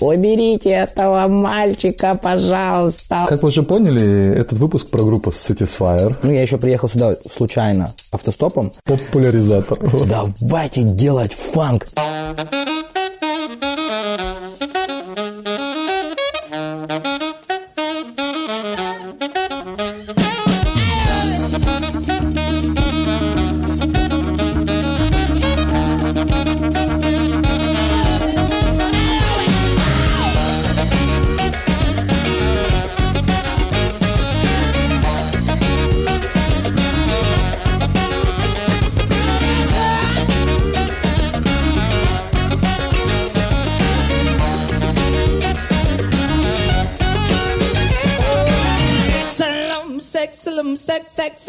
Уберите этого мальчика, пожалуйста. Как вы уже поняли, этот выпуск про группу Satisfyer. Ну, я еще приехал сюда случайно автостопом. Популяризатор. Давайте делать фанк. Salam,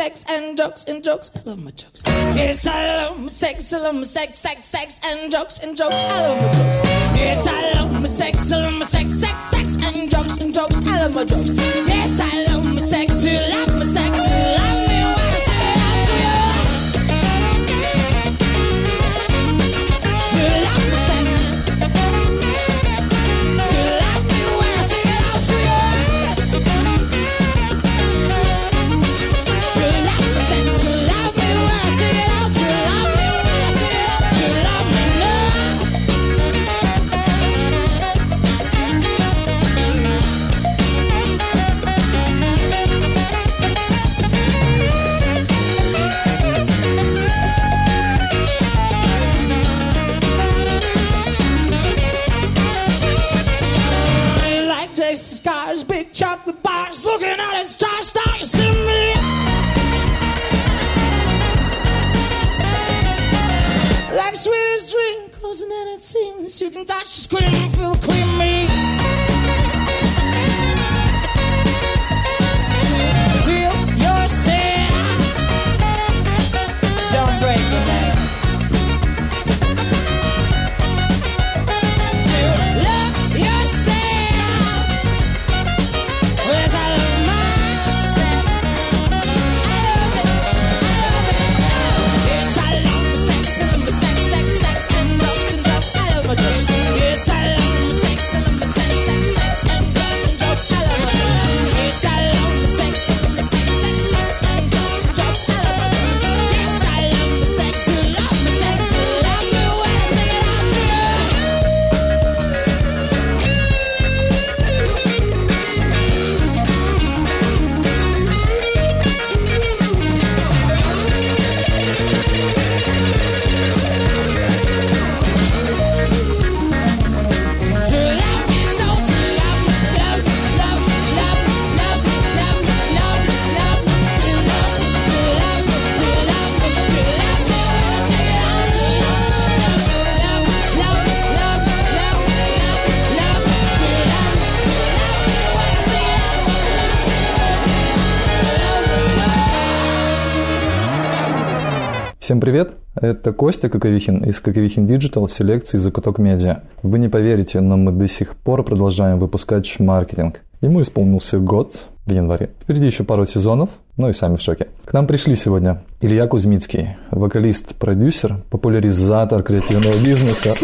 sex, and drugs, and drugs. I love my drugs. Yes, salam, sex, salam, sex, sex, sex, and drugs, and drugs. I love my drugs. Yes, salam, sex, salam, sex, sex, sex, and drugs, and drugs. I love my drugs. Yes, I didn't touch, couldn't Всем привет! Это Костя Коковихин из Коковихин Digital селекции «Закуток Медиа». Вы не поверите, но мы до сих пор продолжаем выпускать маркетинг. Ему исполнился год в январе. Впереди еще пару сезонов, ну и сами в шоке. К нам пришли сегодня Илья Кузьмицкий, вокалист-продюсер, популяризатор креативного бизнеса.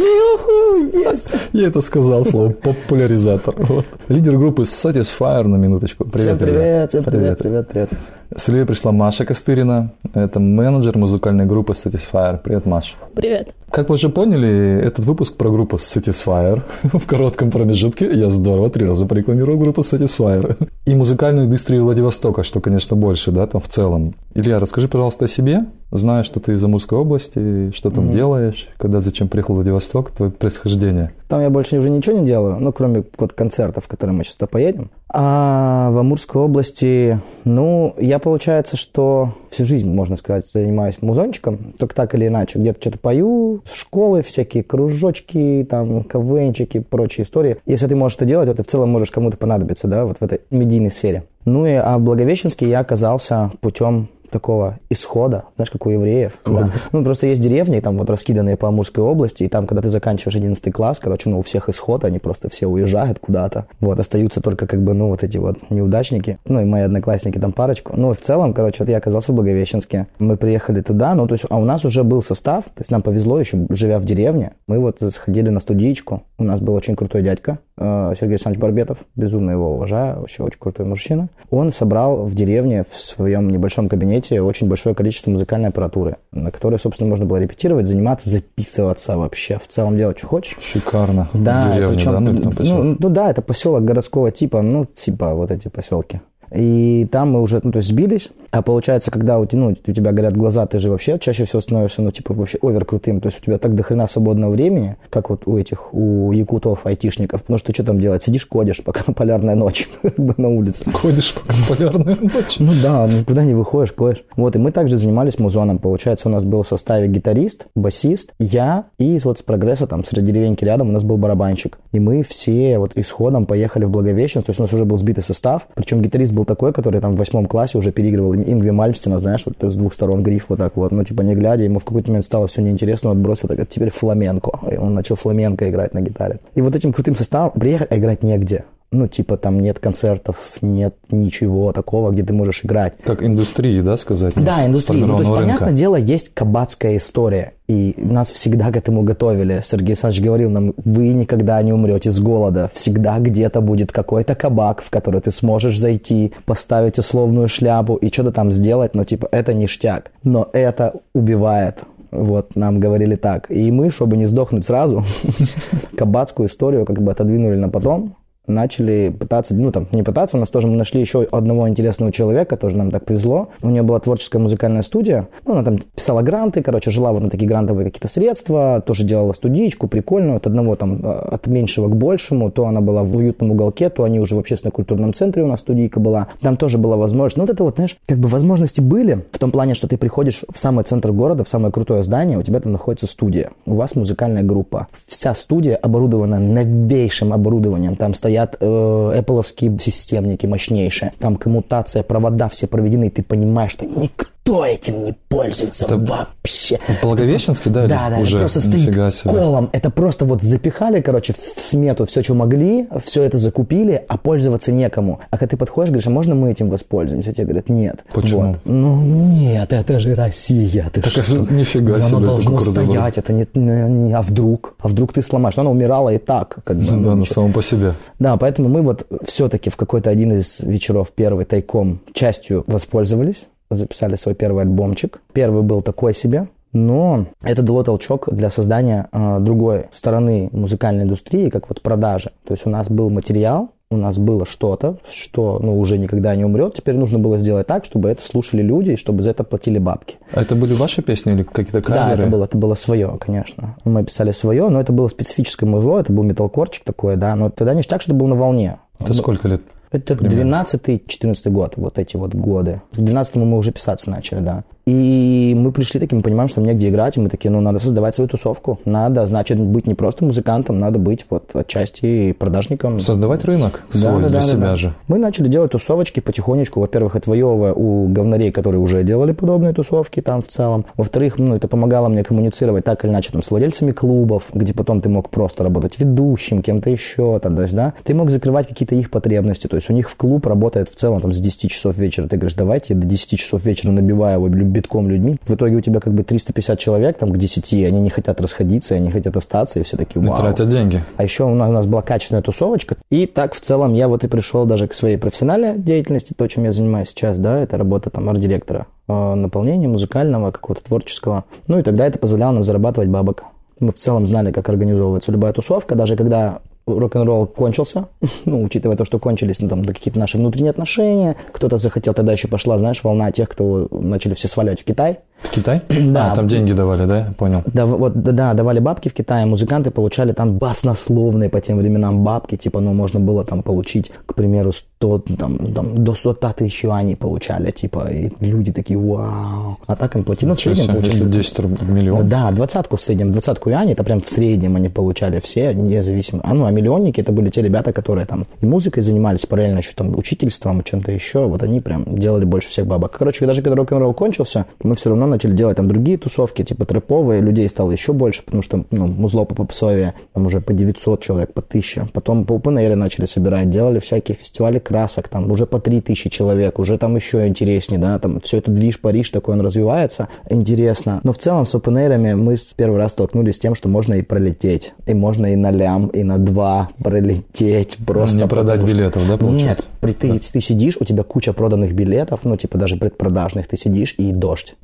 Есть! Я это сказал, слово популяризатор. Вот. Лидер группы Satisfyer на минуточку. Привет, Всем Илья. привет, всем привет, привет, привет. С пришла Маша Костырина. Это менеджер музыкальной группы Satisfyer. Привет, Маша. Привет. Как вы уже поняли, этот выпуск про группу Satisfyer. В коротком промежутке я здорово три раза порекламировал группу Satisfyer. И музыкальную индустрию Владивостока, что, конечно, больше, да, там в целом. Илья, расскажи, пожалуйста, о себе. Знаю, что ты из Амурской области, что там делаешь, когда, зачем приехал в Владивосток, твое происхождение. Там я больше уже ничего не делаю, ну, кроме вот концертов, в которые мы сейчас поедем. А в Амурской области, ну, я, получается, что всю жизнь, можно сказать, занимаюсь музончиком, только так или иначе. Где-то что-то пою, с школы всякие кружочки, там, КВНчики, прочие истории. Если ты можешь это делать, то ты в целом можешь кому-то понадобиться, да, вот в этой медийной сфере. Ну и а в Благовещенске я оказался путем такого исхода, знаешь, как у евреев. Да. Ну, просто есть деревни, там вот раскиданные по Амурской области, и там, когда ты заканчиваешь 11 класс, короче, ну, у всех исход, они просто все уезжают куда-то. Вот, остаются только как бы, ну, вот эти вот неудачники. Ну, и мои одноклассники там парочку. Ну, и в целом, короче, вот я оказался в Благовещенске. Мы приехали туда, ну, то есть, а у нас уже был состав, то есть нам повезло еще, живя в деревне. Мы вот сходили на студичку. У нас был очень крутой дядька, э, Сергей Александрович Барбетов. Безумно его уважаю, вообще очень крутой мужчина. Он собрал в деревне в своем небольшом кабинете очень большое количество музыкальной аппаратуры, на которой, собственно, можно было репетировать, заниматься, записываться вообще. В целом делать, что хочешь. Шикарно. Да, В деревне, причем, да, ну, ну, ну да, это поселок городского типа, ну, типа вот эти поселки. И там мы уже, ну, то есть сбились, а получается, когда у, те- ну, у тебя горят глаза, ты же вообще чаще всего становишься, ну, типа, вообще овер крутым. То есть у тебя так дохрена свободного времени, как вот у этих, у якутов, айтишников. Потому что что там делать? Сидишь, кодишь, пока полярная ночь на улице. Ходишь по полярной ночи. Ну да, никуда не выходишь, кодишь. Вот, и мы также занимались музоном. Получается, у нас был в составе гитарист, басист, я и вот с прогресса, там, среди деревеньки рядом у нас был барабанщик. И мы все вот исходом поехали в Благовещенск, то есть у нас уже был сбитый состав. Причем гитарист был такой, который там в восьмом классе уже переигрывал Ингви Мальмстина, знаешь, вот с двух сторон гриф вот так вот. Ну, типа, не глядя, ему в какой-то момент стало все неинтересно, он отбросил, так, «Это теперь фламенко. И он начал фламенко играть на гитаре. И вот этим крутым составом приехать, а играть негде. Ну, типа, там нет концертов, нет ничего такого, где ты можешь играть. Как индустрии, да, сказать? Да, индустрия. Ну, то есть, сформированного понятное рынка. дело, есть кабацкая история. И нас всегда к этому готовили. Сергей Александрович говорил нам, вы никогда не умрете с голода. Всегда где-то будет какой-то кабак, в который ты сможешь зайти, поставить условную шляпу и что-то там сделать. Но, типа, это ништяк. Но это убивает. Вот, нам говорили так. И мы, чтобы не сдохнуть сразу, кабацкую историю как бы отодвинули на потом начали пытаться, ну там не пытаться, у нас тоже мы нашли еще одного интересного человека, тоже нам так повезло. У нее была творческая музыкальная студия, ну, она там писала гранты, короче, жила вот на такие грантовые какие-то средства, тоже делала студичку прикольную, от одного там, э, от меньшего к большему, то она была в уютном уголке, то они уже в общественно-культурном центре у нас студийка была, там тоже была возможность, ну вот это вот, знаешь, как бы возможности были, в том плане, что ты приходишь в самый центр города, в самое крутое здание, у тебя там находится студия, у вас музыкальная группа, вся студия оборудована новейшим оборудованием, там стоят э, Apple системники мощнейшие, там коммутация, провода все проведены, и ты понимаешь, что никто этим не пользуется Это вообще. В Благовещенске, да, Да, да, уже? это просто стоит колом. Это просто вот запихали, короче, в смету все, что могли, все это закупили, а пользоваться некому. А когда ты подходишь, говоришь, а можно мы этим воспользуемся? Тебе говорят, нет. Почему? Вот. Ну, нет, это же Россия. Ты Так что? это нифига Оно себе, это должно было. стоять, это не, не- не- а вдруг? А вдруг ты сломаешь? Но она умирала и так. Как бы, Да, ну, на самом по себе. Да, поэтому мы вот все-таки в какой-то один из вечеров первый тайком частью воспользовались, записали свой первый альбомчик. Первый был такой себе, но это дало толчок для создания э, другой стороны музыкальной индустрии, как вот продажи. То есть у нас был материал, у нас было что-то, что ну, уже никогда не умрет. Теперь нужно было сделать так, чтобы это слушали люди и чтобы за это платили бабки. А это были ваши песни или какие-то Да, каверы? это было, это было свое, конечно. Мы писали свое, но это было специфическое музло, это был металкорчик такой, да, но тогда не так, что это был на волне. Это сколько лет? Это Примерно. 12-14 год, вот эти вот годы. В 12 мы уже писаться начали, да. И мы пришли таким, мы понимаем, что нам негде играть, и мы такие, ну, надо создавать свою тусовку. Надо, значит, быть не просто музыкантом, надо быть вот отчасти продажником. Создавать рынок свой для себя же. Мы начали делать тусовочки потихонечку, во-первых, отвоевывая у говнарей, которые уже делали подобные тусовки там в целом. Во-вторых, ну, это помогало мне коммуницировать так или иначе там, с владельцами клубов, где потом ты мог просто работать ведущим, кем-то еще, там, то есть, да. Ты мог закрывать какие-то их потребности, то есть у них в клуб работает в целом там с 10 часов вечера. Ты говоришь, давайте я до 10 часов вечера набиваю его битком людьми. В итоге у тебя как бы 350 человек там к 10, и они не хотят расходиться, и они хотят остаться, и все такие, И вау. тратят деньги. А еще у нас, у нас была качественная тусовочка. И так в целом я вот и пришел даже к своей профессиональной деятельности, то, чем я занимаюсь сейчас, да, это работа там арт-директора, э, наполнения музыкального, какого-то творческого. Ну и тогда это позволяло нам зарабатывать бабок. Мы в целом знали, как организовывается любая тусовка, даже когда рок-н-ролл кончился, ну, учитывая то, что кончились ну, там, какие-то наши внутренние отношения, кто-то захотел, тогда еще пошла, знаешь, волна тех, кто начали все сваливать в Китай, Китай? Да. А, там деньги давали, да? Понял. Да, вот, да, да, давали бабки в Китае, музыканты получали там баснословные по тем временам бабки, типа, ну, можно было там получить, к примеру, 100, там, там, до 100 тысяч юаней получали, типа, и люди такие, вау. А так им платили, ну, в среднем получили если 10 руб- миллионов. Да, двадцатку в среднем, двадцатку юаней, это прям в среднем они получали все, независимо. А ну, а миллионники это были те ребята, которые там и музыкой занимались, параллельно еще там учительством, и чем-то еще. Вот они прям делали больше всех бабок. Короче, даже когда рок-н-ролл кончился, мы все равно начали делать там другие тусовки, типа трэповые, людей стало еще больше, потому что, ну, музло по попсове, там уже по 900 человек, по 1000. Потом по open начали собирать, делали всякие фестивали красок, там уже по 3000 человек, уже там еще интереснее, да, там все это движ Париж такой, он развивается, интересно. Но в целом с open мы с первый раз столкнулись с тем, что можно и пролететь, и можно и на лям, и на два пролететь просто. Не продать потому что- билетов, да, получается? Нет, ты, ты сидишь, у тебя куча проданных билетов, ну, типа даже предпродажных, ты сидишь и дождь.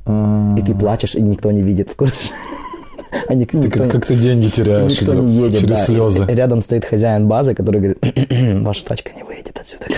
И ты плачешь, и никто не видит? А ник- Ты никто- как, ты деньги теряешь Никто не едет, через да. слезы. И рядом стоит хозяин базы, который говорит, ваша тачка не выедет отсюда.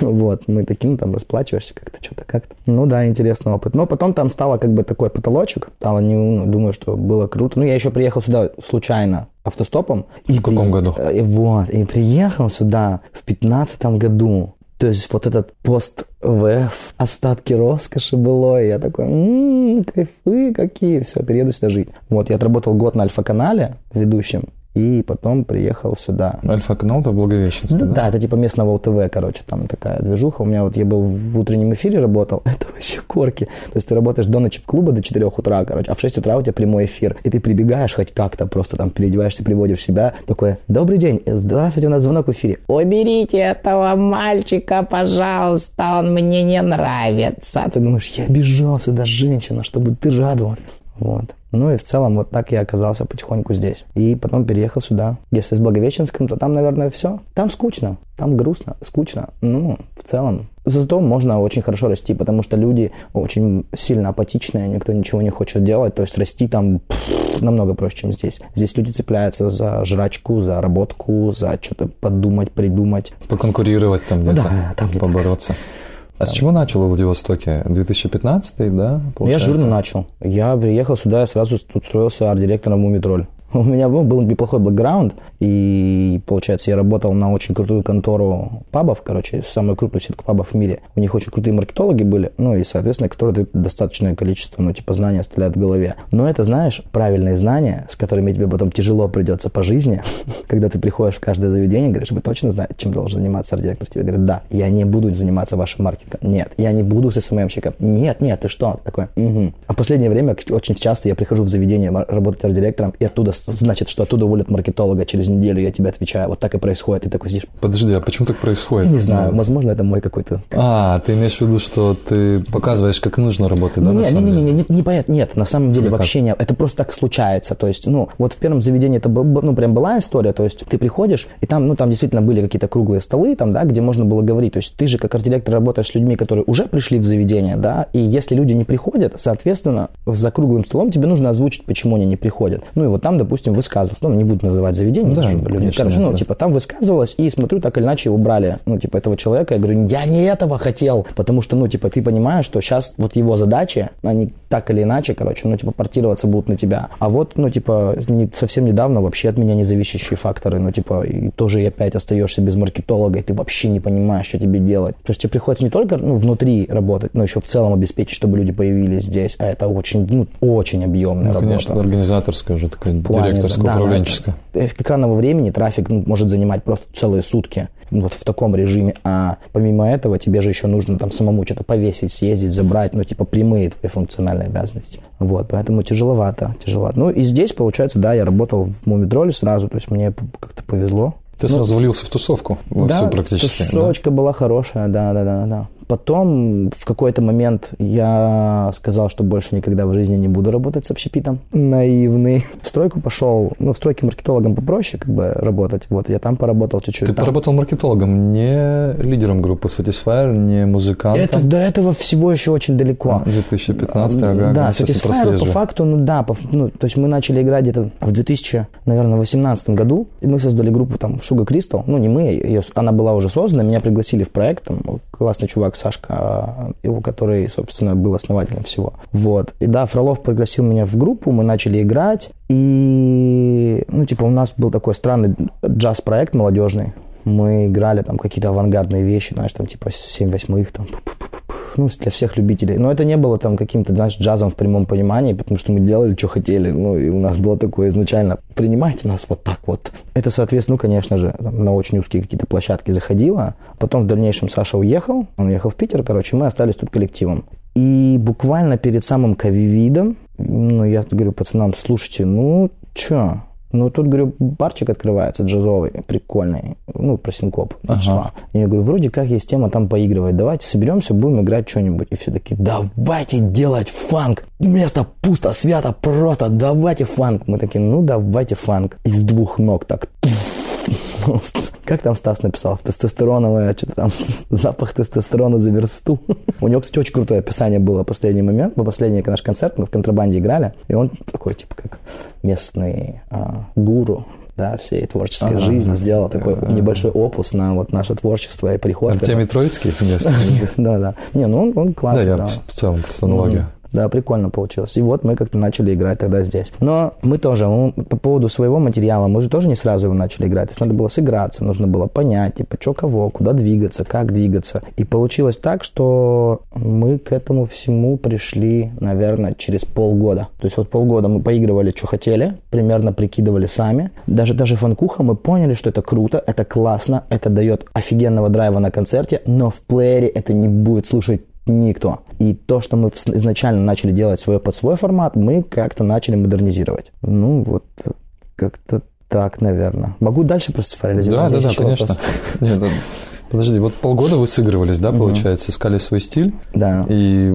Вот, мы таким там расплачиваешься как-то, что-то как-то. Ну да, интересный опыт. Но потом там стало как бы такой потолочек. Стало, не, ну, думаю, что было круто. Ну, я еще приехал сюда случайно автостопом. И В каком году? э, И вот, и приехал сюда в пятнадцатом году. То есть вот этот пост ВФ, остатки роскоши было, и я такой, м-м, кайфы какие, все, перееду сюда жить. Вот, я отработал год на Альфа-канале ведущим, и потом приехал сюда. Альфа-канал это Благовещенство, Да, да? да, это типа местного УТВ, короче, там такая движуха. У меня вот я был в утреннем эфире работал, это вообще корки. То есть ты работаешь до ночи в клубе до 4 утра, короче, а в 6 утра у тебя прямой эфир. И ты прибегаешь хоть как-то, просто там переодеваешься, приводишь себя, такой, добрый день, здравствуйте, у нас звонок в эфире. Уберите этого мальчика, пожалуйста, он мне не нравится. Ты думаешь, я бежал сюда, женщина, чтобы ты радовалась. Вот. Ну и в целом вот так я оказался потихоньку здесь. И потом переехал сюда. Если с Благовещенском, то там, наверное, все. Там скучно, там грустно, скучно. Ну, в целом. Зато можно очень хорошо расти, потому что люди очень сильно апатичные, никто ничего не хочет делать. То есть расти там намного проще, чем здесь. Здесь люди цепляются за жрачку, за работку, за что-то подумать, придумать. Поконкурировать там где-то, да, там побороться. А с чего начал во Владивостоке? 2015, да? Ну, Я получается? жирно начал. Я приехал сюда, я сразу тут строился арт-директором Мумитроль. У меня ну, был неплохой бэкграунд, и, получается, я работал на очень крутую контору пабов, короче, самую крупную сетку пабов в мире. У них очень крутые маркетологи были, ну и, соответственно, которые дают достаточное количество, ну, типа, знаний оставляют в голове. Но это, знаешь, правильные знания, с которыми тебе потом тяжело придется по жизни, когда ты приходишь в каждое заведение, говоришь, вы точно знаете, чем должен заниматься арт-директор? Тебе говорят, да, я не буду заниматься вашим маркетингом. Нет, я не буду с СММщиком. Нет, нет, ты что? Такой, «Мгм». А в последнее время очень часто я прихожу в заведение работать арт-директором, и оттуда, значит, что оттуда уволят маркетолога через неделю, я тебе отвечаю. Вот так и происходит. Ты такой сидишь, Подожди, а почему так происходит? не знаю, возможно, это мой какой-то А, ты имеешь в виду, что ты показываешь, как нужно работать, да, на не, не, самом не, деле? не, не, не, понятно, нет, на самом деле Или как? вообще нет, это просто так случается, то есть, ну, вот в первом заведении это был, ну, прям была история, то есть ты приходишь, и там, ну, там действительно были какие-то круглые столы, там, да, где можно было говорить, то есть ты же как арт-директор работаешь с людьми, которые уже пришли в заведение, да, и если люди не приходят, соответственно, за круглым столом тебе нужно озвучить, почему они не приходят. Ну, и вот там, допустим, высказывался, ну, не буду называть заведение, Да, чтобы люди, короче, ну, да. типа, там высказывалась, и смотрю, так или иначе убрали, ну, типа, этого человека. Я говорю, я не этого хотел, потому что, ну, типа, ты понимаешь, что сейчас вот его задачи, они так или иначе, короче, ну, типа, портироваться будут на тебя. А вот, ну, типа, не- совсем недавно вообще от меня независящие факторы, ну, типа, и тоже и опять остаешься без маркетолога, и ты вообще не понимаешь, что тебе делать. То есть тебе приходится не только, ну, внутри работать, но еще в целом обеспечить, чтобы люди появились здесь, а это очень, ну, очень объемная Ну, работа конечно, организаторская же, такая директорская, да, да, управленческая. да. К экранного времени трафик ну, может занимать просто целые сутки вот в таком режиме, а помимо этого тебе же еще нужно там самому что-то повесить, съездить, забрать, ну, типа прямые твои функциональные обязанности. Вот, поэтому тяжеловато, тяжеловато. Ну, и здесь, получается, да, я работал в Мумитроле сразу, то есть мне как-то повезло. Ты сразу влился в тусовку во всю практически. да? тусовочка была хорошая, да, да, да, да. Потом в какой-то момент я сказал, что больше никогда в жизни не буду работать с общепитом. Наивный. В стройку пошел, ну, в стройке маркетологом попроще как бы работать. Вот, я там поработал чуть-чуть. Ты Там- поработал маркетологом, не лидером группы Satisfyer, не музыкантом. Это до этого всего еще очень далеко. А, 2015, ага, Да, ага, я Satisfyer по факту, ну да, по- ну, то есть мы начали играть где-то в 2000, наверное, 18 году, и мы создали группу там Шуга Кристал, ну не мы, ее, она была уже создана, меня пригласили в проект, там классный чувак Сашка, его, который, собственно, был основателем всего. Вот. И да, Фролов пригласил меня в группу, мы начали играть, и, ну, типа, у нас был такой странный джаз-проект молодежный. Мы играли там какие-то авангардные вещи, знаешь, там типа 7 восьмых, там, ну, для всех любителей. Но это не было там каким-то, знаешь, джазом в прямом понимании, потому что мы делали, что хотели. Ну, и у нас было такое изначально, принимайте нас вот так вот. Это, соответственно, ну, конечно же, там, на очень узкие какие-то площадки заходило. Потом в дальнейшем Саша уехал, он уехал в Питер, короче, мы остались тут коллективом. И буквально перед самым ковидом, ну, я говорю пацанам, слушайте, ну, чё, ну, тут, говорю, барчик открывается джазовый, прикольный, ну, про синкоп. Ага. И я говорю, вроде как есть тема там поигрывать, давайте соберемся, будем играть что-нибудь. И все такие, давайте делать фанк, место пусто, свято, просто, давайте фанк. Мы такие, ну, давайте фанк. Из двух ног так как там Стас написал? Тестостероновое, что-то там, запах тестостерона за версту. У него, кстати, очень крутое описание было в последний момент. По последний наш концерт мы в контрабанде играли, и он такой, типа, как местный а, гуру, да, всей творческой жизни, сделал такой небольшой опус на вот наше творчество и приход. Артемий Троицкий место? Да, да. Не, ну он, он классный. Да, я в целом просто аналогия. Да, прикольно получилось. И вот мы как-то начали играть тогда здесь. Но мы тоже, мы, по поводу своего материала, мы же тоже не сразу его начали играть. То есть надо было сыграться, нужно было понять, типа, что кого, куда двигаться, как двигаться. И получилось так, что мы к этому всему пришли, наверное, через полгода. То есть вот полгода мы поигрывали, что хотели, примерно прикидывали сами. Даже, даже фанкуха мы поняли, что это круто, это классно, это дает офигенного драйва на концерте, но в плеере это не будет слушать никто. И то, что мы изначально начали делать свое под свой формат, мы как-то начали модернизировать. Ну, вот как-то так, наверное. Могу дальше просто файлизировать? Да, да, да, конечно. Нет, Подожди, вот полгода вы сыгрывались, да, получается, искали свой стиль? Да. И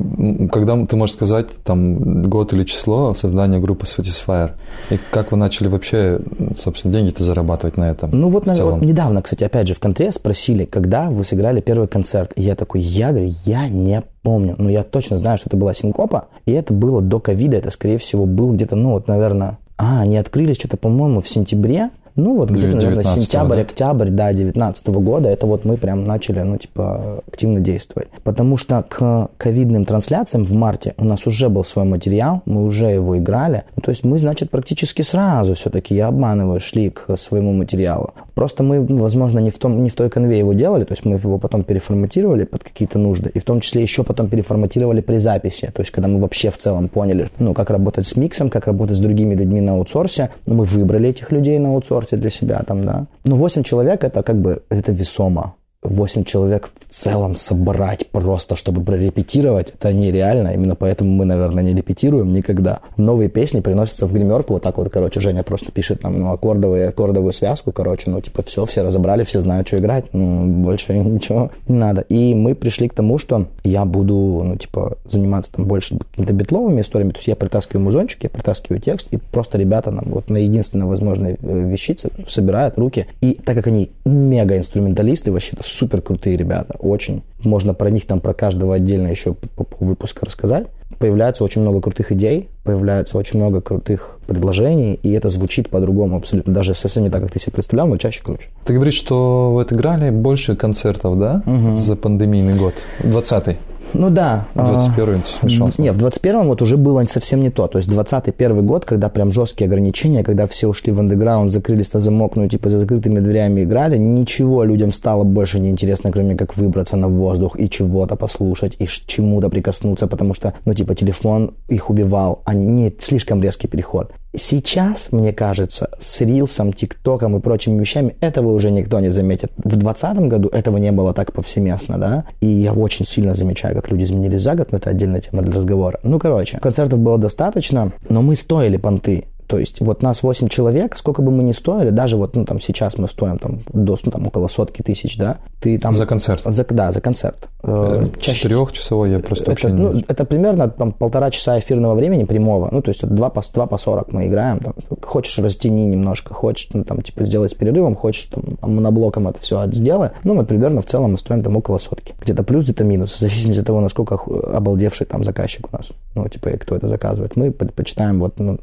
когда ты можешь сказать, там, год или число создания группы Satisfyer, и как вы начали вообще, собственно, деньги-то зарабатывать на этом? Ну вот, наверное, вот недавно, кстати, опять же, в контре спросили, когда вы сыграли первый концерт. И я такой, я говорю, я не помню. Но я точно знаю, что это была Синкопа, и это было до ковида, это, скорее всего, было где-то, ну вот, наверное, а, они открылись что-то, по-моему, в сентябре, ну, вот где-то, наверное, сентябрь, да? октябрь, да, 19 года, это вот мы прям начали, ну, типа, активно действовать. Потому что к ковидным трансляциям в марте у нас уже был свой материал, мы уже его играли. Ну, то есть мы, значит, практически сразу все-таки, я обманываю, шли к своему материалу. Просто мы, возможно, не в, том, не в той конве его делали, то есть мы его потом переформатировали под какие-то нужды, и в том числе еще потом переформатировали при записи, то есть когда мы вообще в целом поняли, ну, как работать с миксом, как работать с другими людьми на аутсорсе, мы выбрали этих людей на аутсорсе для себя там, да. Ну, 8 человек это как бы, это весомо. 8 человек в целом собрать просто, чтобы прорепетировать, это нереально. Именно поэтому мы, наверное, не репетируем никогда. Новые песни приносятся в гримерку. Вот так вот, короче, Женя просто пишет нам ну, аккордовую, аккордовую связку, короче, ну, типа, все, все разобрали, все знают, что играть. Ну, больше ничего не надо. И мы пришли к тому, что я буду, ну, типа, заниматься там больше какими-то битловыми историями. То есть я притаскиваю музончик, я притаскиваю текст, и просто ребята нам вот на единственной возможной э, вещице собирают руки. И так как они мега-инструменталисты, вообще-то супер крутые ребята, очень. Можно про них там, про каждого отдельно еще по, по выпуску рассказать. Появляется очень много крутых идей, появляется очень много крутых предложений, и это звучит по-другому абсолютно. Даже совсем не так, как ты себе представлял, но чаще круче. Ты говоришь, что вы отыграли больше концертов, да, угу. за пандемийный год, 20-й? Ну да. 21 смешался. Нет, в 21 вот уже было совсем не то. То есть 21 год, когда прям жесткие ограничения, когда все ушли в андеграунд, закрылись на замок, ну типа за закрытыми дверями играли, ничего людям стало больше неинтересно, кроме как выбраться на воздух и чего-то послушать, и чему-то прикоснуться, потому что, ну типа телефон их убивал, а не слишком резкий переход. Сейчас, мне кажется, с Рилсом, ТикТоком и прочими вещами этого уже никто не заметит. В 2020 году этого не было так повсеместно, да, и я очень сильно замечаю, как люди изменились за год, но это отдельная тема для разговора. Ну, короче, концертов было достаточно, но мы стоили понты. То есть вот нас 8 человек, сколько бы мы ни стоили, даже вот ну, там сейчас мы стоим там, до, ну, там около сотки тысяч, да, ты там... За концерт? За, да, за концерт. Э, Чаще... Четырехчасовой я просто это, вообще ну, не... Это примерно там, полтора часа эфирного времени прямого, ну то есть 2 по, 2 по 40 мы играем, там, хочешь растяни немножко, хочешь ну, там типа сделай с перерывом, хочешь там моноблоком это все сделай, ну вот примерно в целом мы стоим там около сотки. Где-то плюс, где-то минус, в зависимости от того, насколько обалдевший там заказчик у нас, ну типа кто это заказывает. Мы предпочитаем вот ну,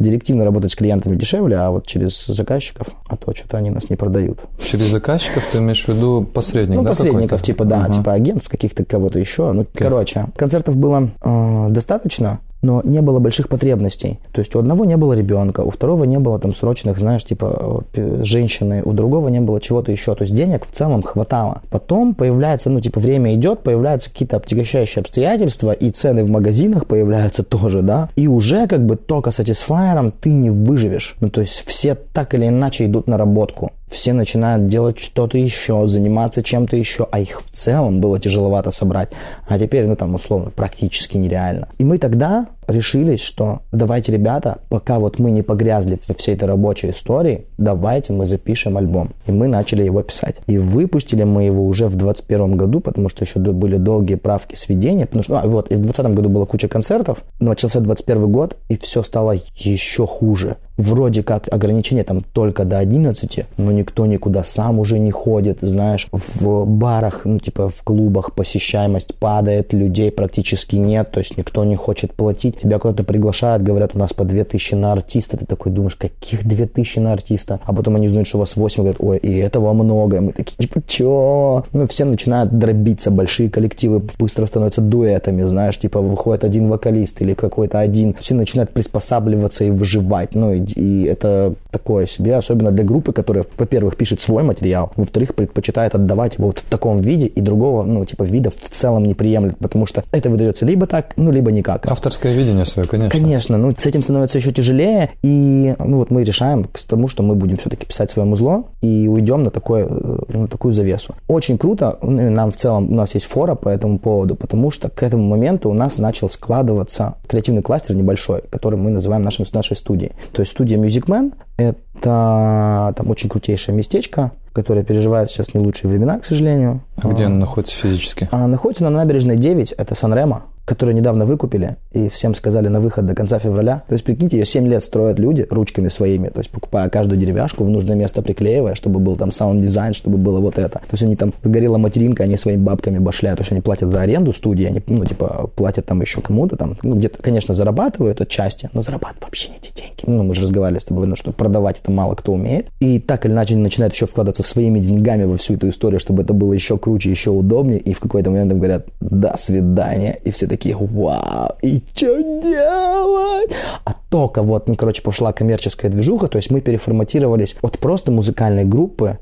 директ объективно работать с клиентами дешевле, а вот через заказчиков, а то что-то они нас не продают. Через заказчиков ты имеешь в виду посредник, Ну, да, посредников, типа, да, Ага. типа агентств каких-то, кого-то еще. Ну, короче, концертов было э, достаточно, но не было больших потребностей. То есть у одного не было ребенка, у второго не было там срочных, знаешь, типа э, женщины, у другого не было чего-то еще. То есть денег в целом хватало. Потом появляется, ну, типа, время идет, появляются какие-то обтягощающие обстоятельства, и цены в магазинах появляются тоже, да. И уже как бы только Satisfyer ты не выживешь. Ну, то есть все так или иначе идут на работку все начинают делать что-то еще, заниматься чем-то еще, а их в целом было тяжеловато собрать. А теперь, ну там, условно, практически нереально. И мы тогда решились, что давайте, ребята, пока вот мы не погрязли во всей этой рабочей истории, давайте мы запишем альбом. И мы начали его писать. И выпустили мы его уже в 21 году, потому что еще были долгие правки сведения, потому что, а, вот, и в 20 году было куча концертов, начался 21 год, и все стало еще хуже. Вроде как ограничение там только до 11, но никто никуда сам уже не ходит, знаешь, в барах, ну, типа в клубах посещаемость падает, людей практически нет, то есть никто не хочет платить, тебя куда-то приглашают, говорят, у нас по 2000 на артиста, ты такой думаешь, каких 2000 на артиста, а потом они узнают, что у вас 8, говорят, ой, и этого много, мы такие, типа, чё? Ну, все начинают дробиться, большие коллективы быстро становятся дуэтами, знаешь, типа, выходит один вокалист или какой-то один, все начинают приспосабливаться и выживать, ну, и, и это такое себе, особенно для группы, которая, во-первых, пишет свой материал, во-вторых, предпочитает отдавать его вот в таком виде, и другого, ну, типа, вида в целом не приемлет, потому что это выдается либо так, ну, либо никак. Авторское видение свое, конечно. Конечно, ну с этим становится еще тяжелее, и ну вот мы решаем к тому, что мы будем все-таки писать свое музло и уйдем на, такое, э, на такую завесу. Очень круто, ну, нам в целом, у нас есть фора по этому поводу, потому что к этому моменту у нас начал складываться креативный кластер небольшой, который мы называем нашим, нашей студией. То есть студия Music Man — это там очень крутейшее местечко, которое переживает сейчас не лучшие времена, к сожалению. А где она находится физически? А находится на набережной 9, это Сан-Ремо, который недавно выкупили, и всем сказали на выход до конца февраля. То есть, прикиньте, ее 7 лет строят люди ручками своими, то есть, покупая каждую деревяшку, в нужное место приклеивая, чтобы был там саунд-дизайн, чтобы было вот это. То есть, они там, горела материнка, они своими бабками башляют, то есть, они платят за аренду студии, они, ну, типа, платят там еще кому-то там, ну, где-то, конечно, зарабатывают отчасти, но зарабатывают вообще не эти деньги. Ну, мы же разговаривали с тобой, ну, что продавать это мало кто умеет. И так или иначе они начинают еще вкладываться своими деньгами во всю эту историю, чтобы это было еще круче, еще удобнее. И в какой-то момент им говорят, до свидания. И все такие, вау, и что делать? А только вот, ну, короче, пошла коммерческая движуха, то есть мы переформатировались от просто музыкальной группы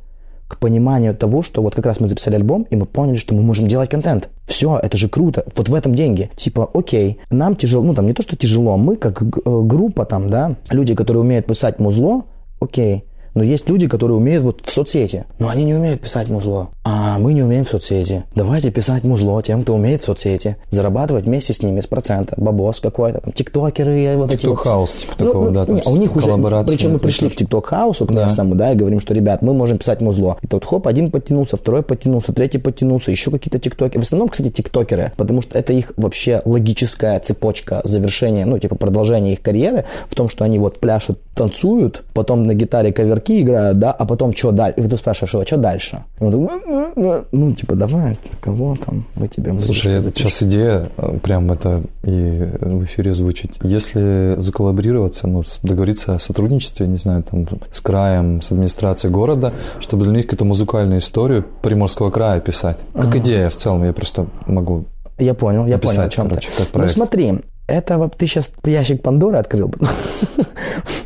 к пониманию того, что вот как раз мы записали альбом, и мы поняли, что мы можем делать контент. Все, это же круто. Вот в этом деньги. Типа, окей, нам тяжело, ну там не то, что тяжело, мы как э, группа там, да, люди, которые умеют писать музло, окей, но есть люди, которые умеют вот в соцсети, но они не умеют писать музло. А мы не умеем в соцсети. Давайте писать музло тем, кто умеет в соцсети. Зарабатывать вместе с ними с процента. Бабос какой-то. Там, тиктокеры, вот эти вот. TikTok house, типа такого, да, там не, а у них уже, причем мы пришли к ТикТок-хаусу, к местному, да, и говорим, что, ребят, мы можем писать музло. И тут хоп, один подтянулся, второй подтянулся, третий подтянулся, еще какие-то тиктоки. В основном, кстати, тиктокеры, потому что это их вообще логическая цепочка завершения, ну, типа продолжения их карьеры в том, что они вот пляшут, танцуют, потом на гитаре коверки играют, да, а потом что дальше? И ты спрашиваешь, а что дальше? И он такой, «Ну, ну, ну, типа, давай, кого там, мы тебе музычку Слушай, это запишем». сейчас идея, э, прям это и в эфире звучит. Если заколлаборироваться, ну, договориться о сотрудничестве, не знаю, там, с краем, с администрацией города, чтобы для них какую-то музыкальную историю Приморского края писать. Как идея в целом, я просто могу... Я понял, я Написать, понял, о чем короче, ты. как ну проект. смотри, это вот ты сейчас ящик Пандоры открыл.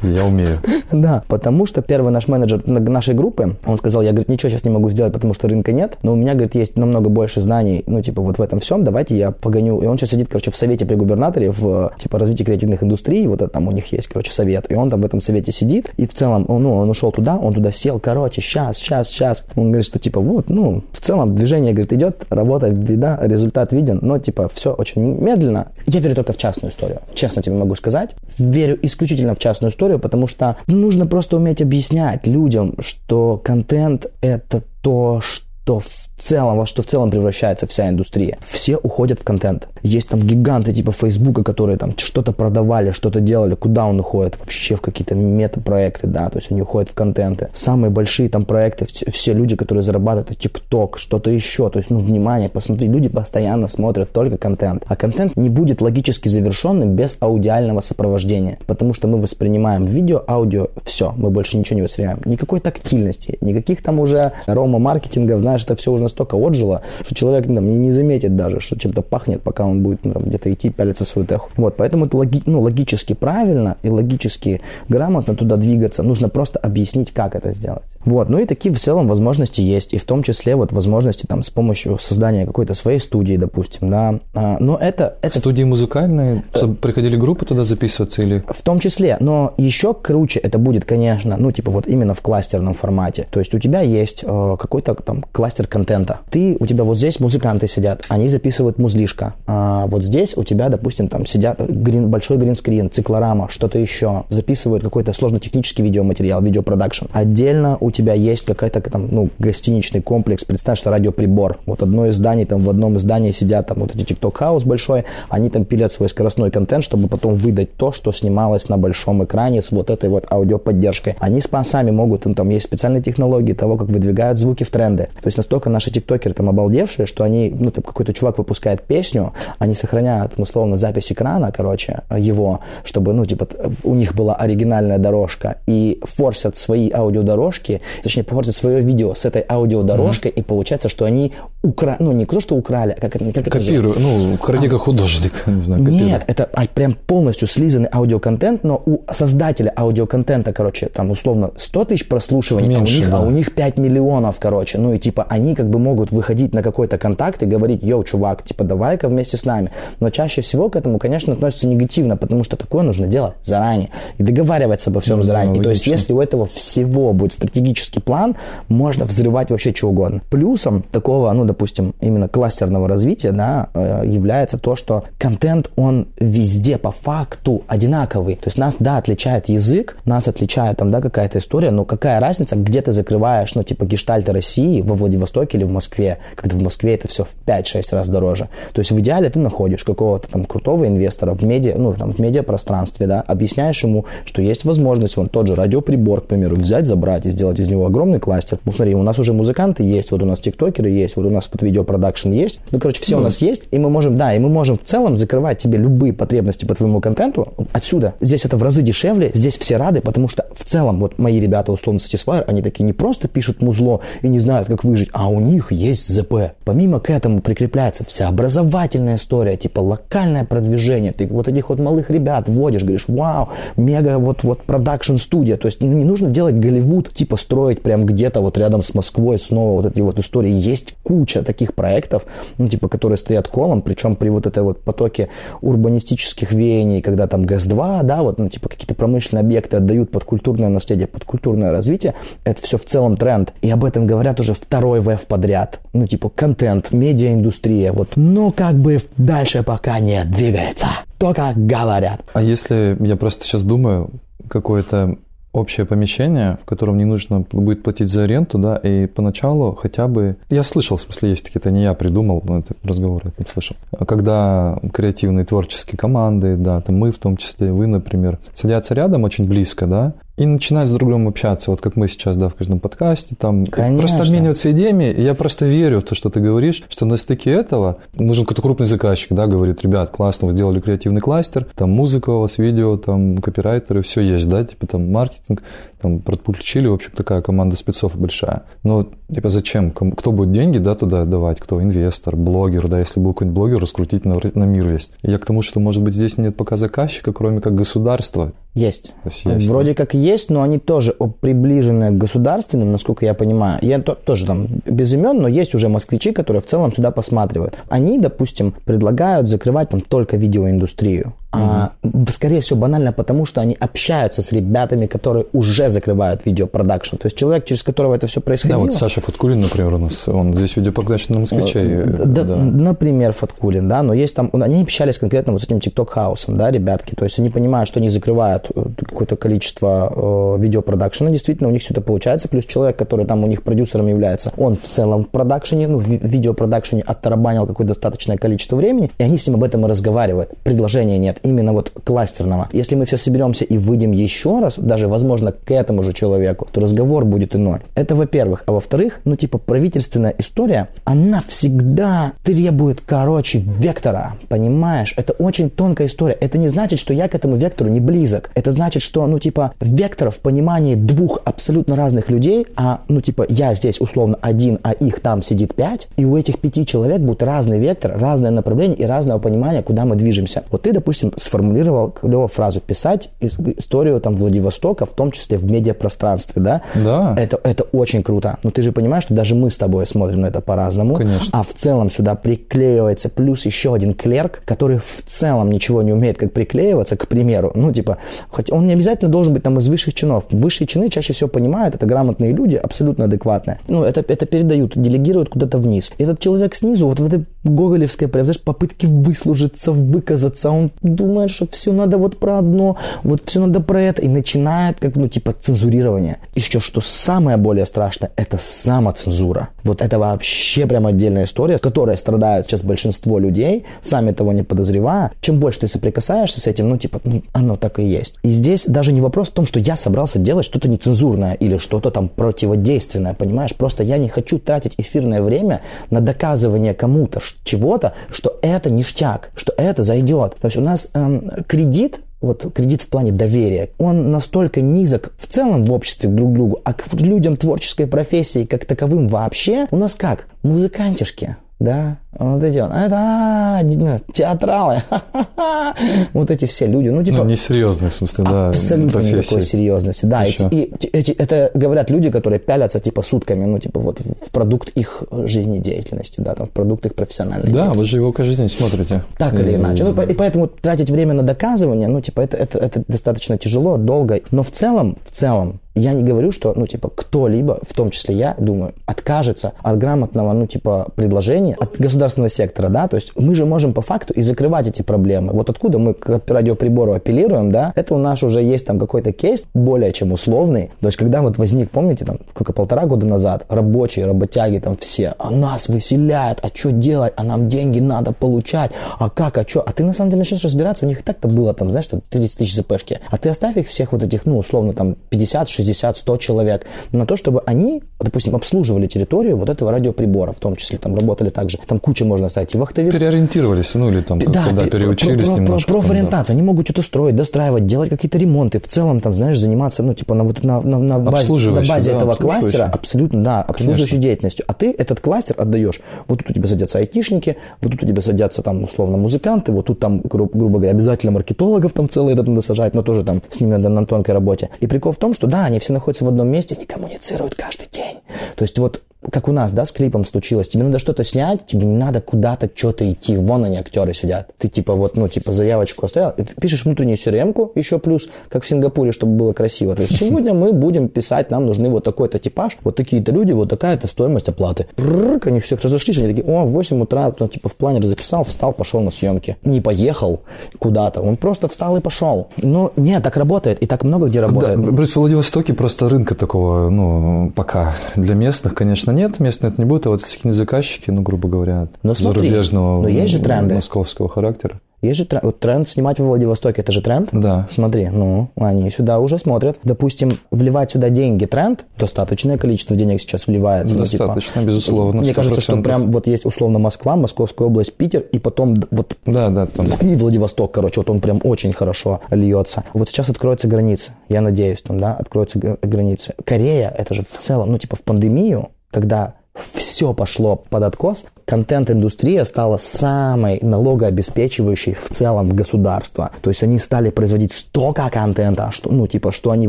Я умею. Да, потому что первый наш менеджер на- нашей группы, он сказал, я, говорит, ничего сейчас не могу сделать, потому что рынка нет, но у меня, говорит, есть намного больше знаний, ну, типа, вот в этом всем, давайте я погоню. И он сейчас сидит, короче, в совете при губернаторе в, типа, развитии креативных индустрий, вот это там у них есть, короче, совет, и он там в этом совете сидит, и в целом, он, ну, он ушел туда, он туда сел, короче, сейчас, сейчас, сейчас. Он говорит, что, типа, вот, ну, в целом движение, говорит, идет, работа вида, результат виден, но, типа, все очень медленно. Я верю только в частную историю, честно тебе могу сказать. Верю исключительно в частную историю, потому что нужно просто уметь объяснять людям, что контент – это то, что в целом, во что в целом превращается вся индустрия. Все уходят в контент. Есть там гиганты типа Фейсбука, которые там что-то продавали, что-то делали. Куда он уходит? Вообще в какие-то метапроекты, да, то есть они уходят в контенты. Самые большие там проекты, все, люди, которые зарабатывают, ТикТок, что-то еще. То есть, ну, внимание, посмотри, люди постоянно смотрят только контент. А контент не будет логически завершенным без аудиального сопровождения. Потому что мы воспринимаем видео, аудио, все, мы больше ничего не воспринимаем. Никакой тактильности, никаких там уже рома-маркетингов, знаешь, это все уже настолько отжило, что человек там, не, заметит даже, что чем-то пахнет, пока он будет ну, там, где-то идти, пялиться в свою теху. Вот, поэтому это логи, ну, логически правильно и логически грамотно туда двигаться. Нужно просто объяснить, как это сделать. Вот, ну и такие в целом возможности есть, и в том числе вот возможности там с помощью создания какой-то своей студии, допустим, да. А, но это, это Студии музыкальные? Что, Приходили группы туда записываться или... в том числе, но еще круче это будет, конечно, ну, типа вот именно в кластерном формате. То есть у тебя есть э, какой-то там кластер контента. Ты, у тебя вот здесь музыканты сидят, они записывают музлишко. А вот здесь у тебя, допустим, там сидят green, большой green screen, циклорама, что-то еще. Записывают какой-то сложно-технический видеоматериал, видеопродакшн. Отдельно у тебя есть какая-то там, ну, гостиничный комплекс. Представь, что радиоприбор. Вот одно из зданий, там в одном из зданий сидят там вот эти TikTok house большой, они там пилят свой скоростной контент, чтобы потом выдать то, что снималось на большом экране с вот этой вот аудиоподдержкой. Они спа- сами могут, ну, там есть специальные технологии того, как выдвигают звуки в тренды. То есть настолько наши тиктокеры там обалдевшие, что они, ну, там какой-то чувак выпускает песню, они сохраняют, ну, условно, запись экрана, короче, его, чтобы, ну, типа, у них была оригинальная дорожка, и форсят свои аудиодорожки, точнее, форсят свое видео с этой аудиодорожкой, и получается, что они украли, ну, не то, что украли, а как, это- как это? Копирую, ну, кради как художник, не знаю, копирую. Нет, это а, прям полностью слизанный аудиоконтент, но у создателя аудиоконтента, короче, там условно 100 тысяч прослушиваний, Меньше, а, у них, да. а у них 5 миллионов, короче. Ну и типа они как бы могут выходить на какой-то контакт и говорить, йоу, чувак, типа давай-ка вместе с нами. Но чаще всего к этому, конечно, относятся негативно, потому что такое нужно делать заранее и договариваться обо всем Ну, да, заранее. И то есть если у этого всего будет стратегический план, можно взрывать вообще что угодно. Плюсом такого, ну, допустим, именно кластерного развития, да, э, является то, что контент, он везде по факту одинаковый. То есть нас, да, отличает язык, нас отличает там, да, какая-то история, но какая разница, где ты закрываешь, ну, типа, гештальты России во Владивостоке или в Москве, когда в Москве это все в 5-6 раз дороже. То есть в идеале ты находишь какого-то там крутого инвестора в медиа, ну, там, в медиапространстве, да, объясняешь ему, что есть возможность, вон тот же радиоприбор, к примеру, взять, забрать и сделать из него огромный кластер. Ну, смотри, у нас уже музыканты есть, вот у нас тиктокеры есть, вот у нас вот видеопродакшн есть. Ну, короче, все у нас есть, и мы можем, да, и мы можем в целом закрывать тебе любые потребности по твоему контенту отсюда. Здесь это в разы дешевле, здесь все рады, потому что в целом вот мои ребята, условно, Satisfyer, они такие не просто пишут музло и не знают, как выжить, а у них есть ЗП. Помимо к этому прикрепляется вся образовательная история, типа локальное продвижение. Ты вот этих вот малых ребят вводишь, говоришь, вау, мега вот, вот продакшн студия. То есть не нужно делать Голливуд, типа строить прям где-то вот рядом с Москвой снова вот эти вот истории. Есть куча таких проектов, ну, типа, которые стоят колом, причем при вот этой вот потоке урбанистических веяний, когда там ГЭС-2, да, вот, ну, типа, какие-то промышленные объекты отдают под культурное наследие, под культурное развитие, это все в целом тренд. И об этом говорят уже второй ВФ подряд. Ну, типа, контент, медиаиндустрия, вот. Но как бы дальше пока не двигается. Только говорят. А если, я просто сейчас думаю, какое-то общее помещение, в котором не нужно будет платить за аренду, да, и поначалу хотя бы... Я слышал, в смысле, есть такие, это не я придумал, но это разговоры я там слышал. А Когда креативные творческие команды, да, там мы в том числе, вы, например, садятся рядом очень близко, да, и начинают с друг другом общаться, вот как мы сейчас, да, в каждом подкасте, там, Конечно. просто обмениваться идеями, и я просто верю в то, что ты говоришь, что на стыке этого нужен какой-то крупный заказчик, да, говорит, ребят, классно, вы сделали креативный кластер, там музыка у вас, видео, там копирайтеры, все есть, да, типа там маркетинг, там подключили, в общем, такая команда спецов большая. Но, типа, зачем? Кто будет деньги, да, туда давать? Кто? Инвестор, блогер, да, если был какой-нибудь блогер, раскрутить на, на мир весь. Я к тому, что, может быть, здесь нет пока заказчика, кроме как государства. Есть. Есть есть, Вроде как есть, но они тоже приближены к государственным, насколько я понимаю. Я то- тоже там без имен, но есть уже москвичи, которые в целом сюда посматривают. Они, допустим, предлагают закрывать там только видеоиндустрию. А, скорее всего, банально потому, что они общаются с ребятами, которые уже закрывают видеопродакшн. То есть человек, через которого это все Да, происходило. вот Саша Фаткулин, например, у нас, он здесь видеопродакшн на москвичей. э, Да, да. Например, Фаткулин, да, но есть там, они общались конкретно вот с этим TikTok хаусом, да, ребятки, то есть они понимают, что они закрывают э, какое-то количество э, видеопродакшена, действительно, у них все это получается, плюс человек, который там у них продюсером является, он в целом в продакшене, ну, в ви- видеопродакшене оттарабанил какое-то достаточное количество времени, и они с ним об этом и разговаривают. Предложения нет, именно вот кластерного. Если мы все соберемся и выйдем еще раз, даже, возможно, к этому же человеку, то разговор будет иной. Это во-первых. А во-вторых, ну, типа, правительственная история, она всегда требует, короче, вектора, понимаешь? Это очень тонкая история. Это не значит, что я к этому вектору не близок. Это значит, что, ну, типа, вектор в понимании двух абсолютно разных людей, а, ну, типа, я здесь условно один, а их там сидит пять, и у этих пяти человек будет разный вектор, разное направление и разное понимание, куда мы движемся. Вот ты, допустим, сформулировал клевую фразу «писать ис- историю там Владивостока, в том числе в медиапространстве», да? Да. Это, это очень круто. Но ты же понимаешь, что даже мы с тобой смотрим на это по-разному. Конечно. А в целом сюда приклеивается плюс еще один клерк, который в целом ничего не умеет, как приклеиваться, к примеру. Ну, типа, хоть он не обязательно должен быть там из высших чинов. Высшие чины чаще всего понимают, это грамотные люди, абсолютно адекватные. Ну, это, это передают, делегируют куда-то вниз. Этот человек снизу, вот в этой гоголевской, прям, знаешь, попытке выслужиться, выказаться, он думает, что все надо вот про одно, вот все надо про это, и начинает, как, ну, типа, цензурирование. Еще что самое более страшное, это самоцензура. Вот это вообще прям отдельная история, которая страдает сейчас большинство людей, сами того не подозревая. Чем больше ты соприкасаешься с этим, ну, типа, ну, оно так и есть. И здесь даже не вопрос в том, что я собрался делать что-то нецензурное или что-то там противодейственное, понимаешь? Просто я не хочу тратить эфирное время на доказывание кому-то чего-то, что это ништяк, что это зайдет. То есть у нас эм, кредит вот кредит в плане доверия, он настолько низок в целом в обществе друг к другу, а к людям творческой профессии как таковым вообще, у нас как? Музыкантишки, да, вот эти вот, это а, д- театралы, вот эти все люди, ну типа Ну, несерьезный, в смысле, да, абсолютно профессии. никакой серьезности, да, Еще. и, и эти, это говорят люди, которые пялятся типа сутками, ну типа вот в продукт их жизнедеятельности, да, там в продукт их профессиональной Да, вы же его каждый день смотрите. Так или И- иначе. Ну, и поэтому тратить время на доказывание, ну, типа, это, это, это достаточно тяжело, долго. Но в целом, в целом, я не говорю, что, ну, типа, кто-либо, в том числе я, думаю, откажется от грамотного, ну, типа, предложения от государственного сектора, да, то есть мы же можем по факту и закрывать эти проблемы. Вот откуда мы к радиоприбору апеллируем, да, это у нас уже есть там какой-то кейс более чем условный. То есть когда вот возник, помните, там, сколько, полтора года назад, рабочие, работяги там все, а нас выселяют, а что делать, а нам деньги надо получать, а как, а что, а ты на самом деле начнешь разбираться, у них и так-то было там, знаешь, там 30 тысяч ЗПшки, а ты оставь их всех вот этих, ну, условно, там 50, 60, 100 человек на то, чтобы они, допустим, обслуживали территорию вот этого радиоприбора, в том числе там работали также, там куча можно ставить и вахтовиков, Переориентировались, ну или там как-то, да, пе- переучились про- про- немножко. Про, там, да. Они могут что-то строить, достраивать, делать какие-то ремонты. В целом, там, знаешь, заниматься, ну, типа, на, вот, на, на, на базе, на базе да, этого кластера, абсолютно, да, обслуживающей деятельностью. А ты этот кластер отдаешь. Вот тут у тебя садятся айтишники, вот тут у тебя садятся, там, условно, музыканты, вот тут там, гру- грубо говоря, обязательно маркетологов там целый этот надо сажать, но тоже там с ними надо на тонкой работе. И прикол в том, что, да, они все находятся в одном месте, они коммуницируют каждый день. То есть вот как у нас, да, с клипом случилось, тебе надо что-то снять, тебе не надо куда-то что-то идти, вон они, актеры сидят. Ты типа вот, ну, типа заявочку оставил, и ты пишешь внутреннюю crm еще плюс, как в Сингапуре, чтобы было красиво. То есть сегодня мы будем писать, нам нужны вот такой-то типаж, вот такие-то люди, вот такая-то стоимость оплаты. Пррррк, они все разошлись, они такие, о, в 8 утра, там, типа в планер записал, встал, пошел на съемки. Не поехал куда-то, он просто встал и пошел. Ну, нет, так работает, и так много где Да, работает. плюс в Владивостоке просто рынка такого, ну, пока для местных, конечно, нет, местные это не будут, а вот всякие заказчики, ну, грубо говоря, Но смотри, зарубежного, но есть же тренды. московского характера. Есть же тренд, вот тренд снимать во Владивостоке, это же тренд? Да. Смотри, ну, они сюда уже смотрят. Допустим, вливать сюда деньги тренд, достаточное количество денег сейчас вливается. ну, типа, Достаточно, безусловно, Мне кажется, что 100%. прям вот есть условно Москва, Московская область, Питер, и потом вот Да, да, там. и Владивосток, короче, вот он прям очень хорошо льется. Вот сейчас откроются границы, я надеюсь, там, да, откроются границы. Корея, это же в целом, ну, типа в пандемию, когда все пошло под откос. Контент-индустрия стала самой налогообеспечивающей в целом государства. То есть они стали производить столько контента, что, ну, типа, что они,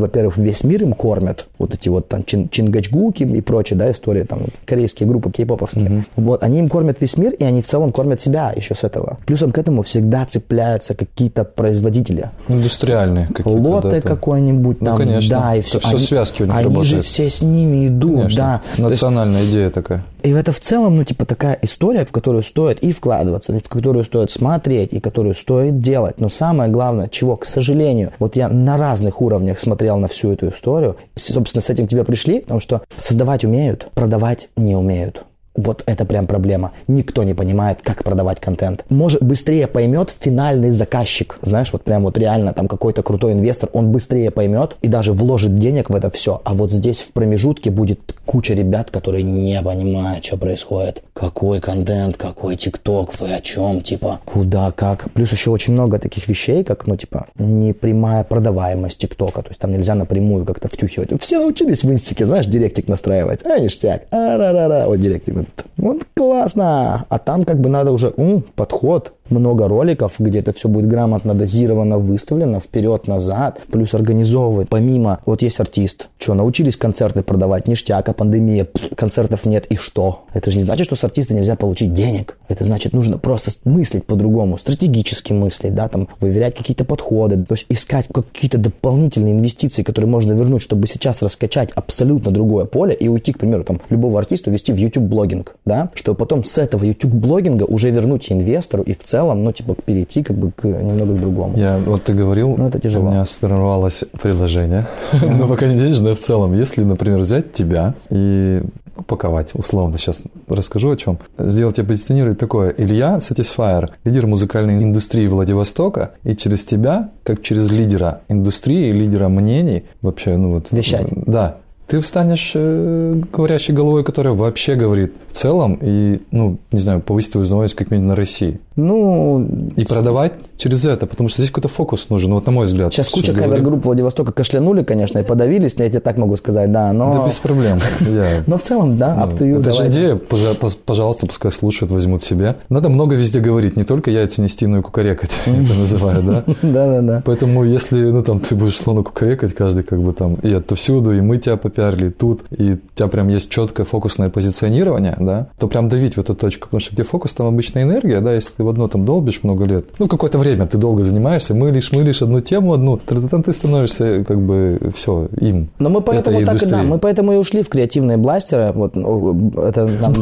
во-первых, весь мир им кормят. Вот эти вот там чин, чингачгуки и прочие, да, истории, там, корейские группы кей-поповские. Вот, они им кормят весь мир, и они в целом кормят себя еще с этого. Плюсом к этому всегда цепляются какие-то производители. Индустриальные какие-то. Лоты да, там. какой-нибудь Ну, там, конечно. да, и Это все. всё связки у них Они же работают. все с ними идут, Конечно. да. То есть Национальная идея такая. и это в целом, ну, типа, такая история, в которую стоит и вкладываться, в которую стоит смотреть, и которую стоит делать. Но самое главное, чего, к сожалению, вот я на разных уровнях смотрел на всю эту историю, собственно, с этим к тебе пришли, потому что создавать умеют, продавать не умеют. Вот это прям проблема. Никто не понимает, как продавать контент. Может, быстрее поймет финальный заказчик. Знаешь, вот прям вот реально там какой-то крутой инвестор, он быстрее поймет и даже вложит денег в это все. А вот здесь в промежутке будет куча ребят, которые не понимают, что происходит. Какой контент, какой тикток, вы о чем, типа, куда, как. Плюс еще очень много таких вещей, как, ну, типа, непрямая продаваемость тиктока. То есть там нельзя напрямую как-то втюхивать. Все научились в инстике, знаешь, директик настраивать. А, ништяк. А-ра-ра-ра. Вот директик. Вот классно. А там как бы надо уже м, подход, много роликов, где это все будет грамотно дозировано, выставлено вперед-назад, плюс организовывать. Помимо, вот есть артист, что, научились концерты продавать, ништяк, а пандемия, пф, концертов нет, и что? Это же не значит, что с артиста нельзя получить денег. Это значит, нужно просто мыслить по-другому, стратегически мыслить, да, там, выверять какие-то подходы, то есть искать какие-то дополнительные инвестиции, которые можно вернуть, чтобы сейчас раскачать абсолютно другое поле и уйти, к примеру, там, любого артиста вести в YouTube-блогинг, да, чтобы потом с этого YouTube-блогинга уже вернуть инвестору и в целом, ну, типа, перейти как бы к немного к другому. Я, вот ты говорил, Ну, это тяжело. у меня сформировалось предложение, но пока не денежное в целом. Если, например, взять тебя и упаковать, условно, сейчас расскажу о чем. Сделать тебе позиционировать такое. Илья Satisfyer, лидер музыкальной индустрии Владивостока, и через тебя, как через лидера индустрии, лидера мнений, вообще, ну вот... Вещать. Да. Ты станешь э, говорящей головой, которая вообще говорит в целом, и, ну, не знаю, повысить твою узнаваемость как минимум на России. Ну, И продавать через это, потому что здесь какой-то фокус нужен, вот на мой взгляд. сейчас куча кавер-групп Владивостока кашлянули, конечно, и подавились, я тебе так могу сказать, да, но... Да без проблем. Но в целом, да, up to you, Это же идея, пожалуйста, пускай слушают, возьмут себе. Надо много везде говорить, не только яйца нести, но и кукарекать, это называют, да? Да-да-да. Поэтому если, ну, там, ты будешь словно кукарекать, каждый как бы там, и отовсюду, и мы тебя и тут, и у тебя прям есть четкое фокусное позиционирование, да, то прям давить в эту точку, потому что где фокус, там обычная энергия, да, если ты в одно там долбишь много лет, ну, какое-то время ты долго занимаешься, мылишь, мылишь одну тему одну, ты становишься как бы все им. Но мы поэтому так и да, мы поэтому и ушли в креативные бластеры. Вот ну, это, нам-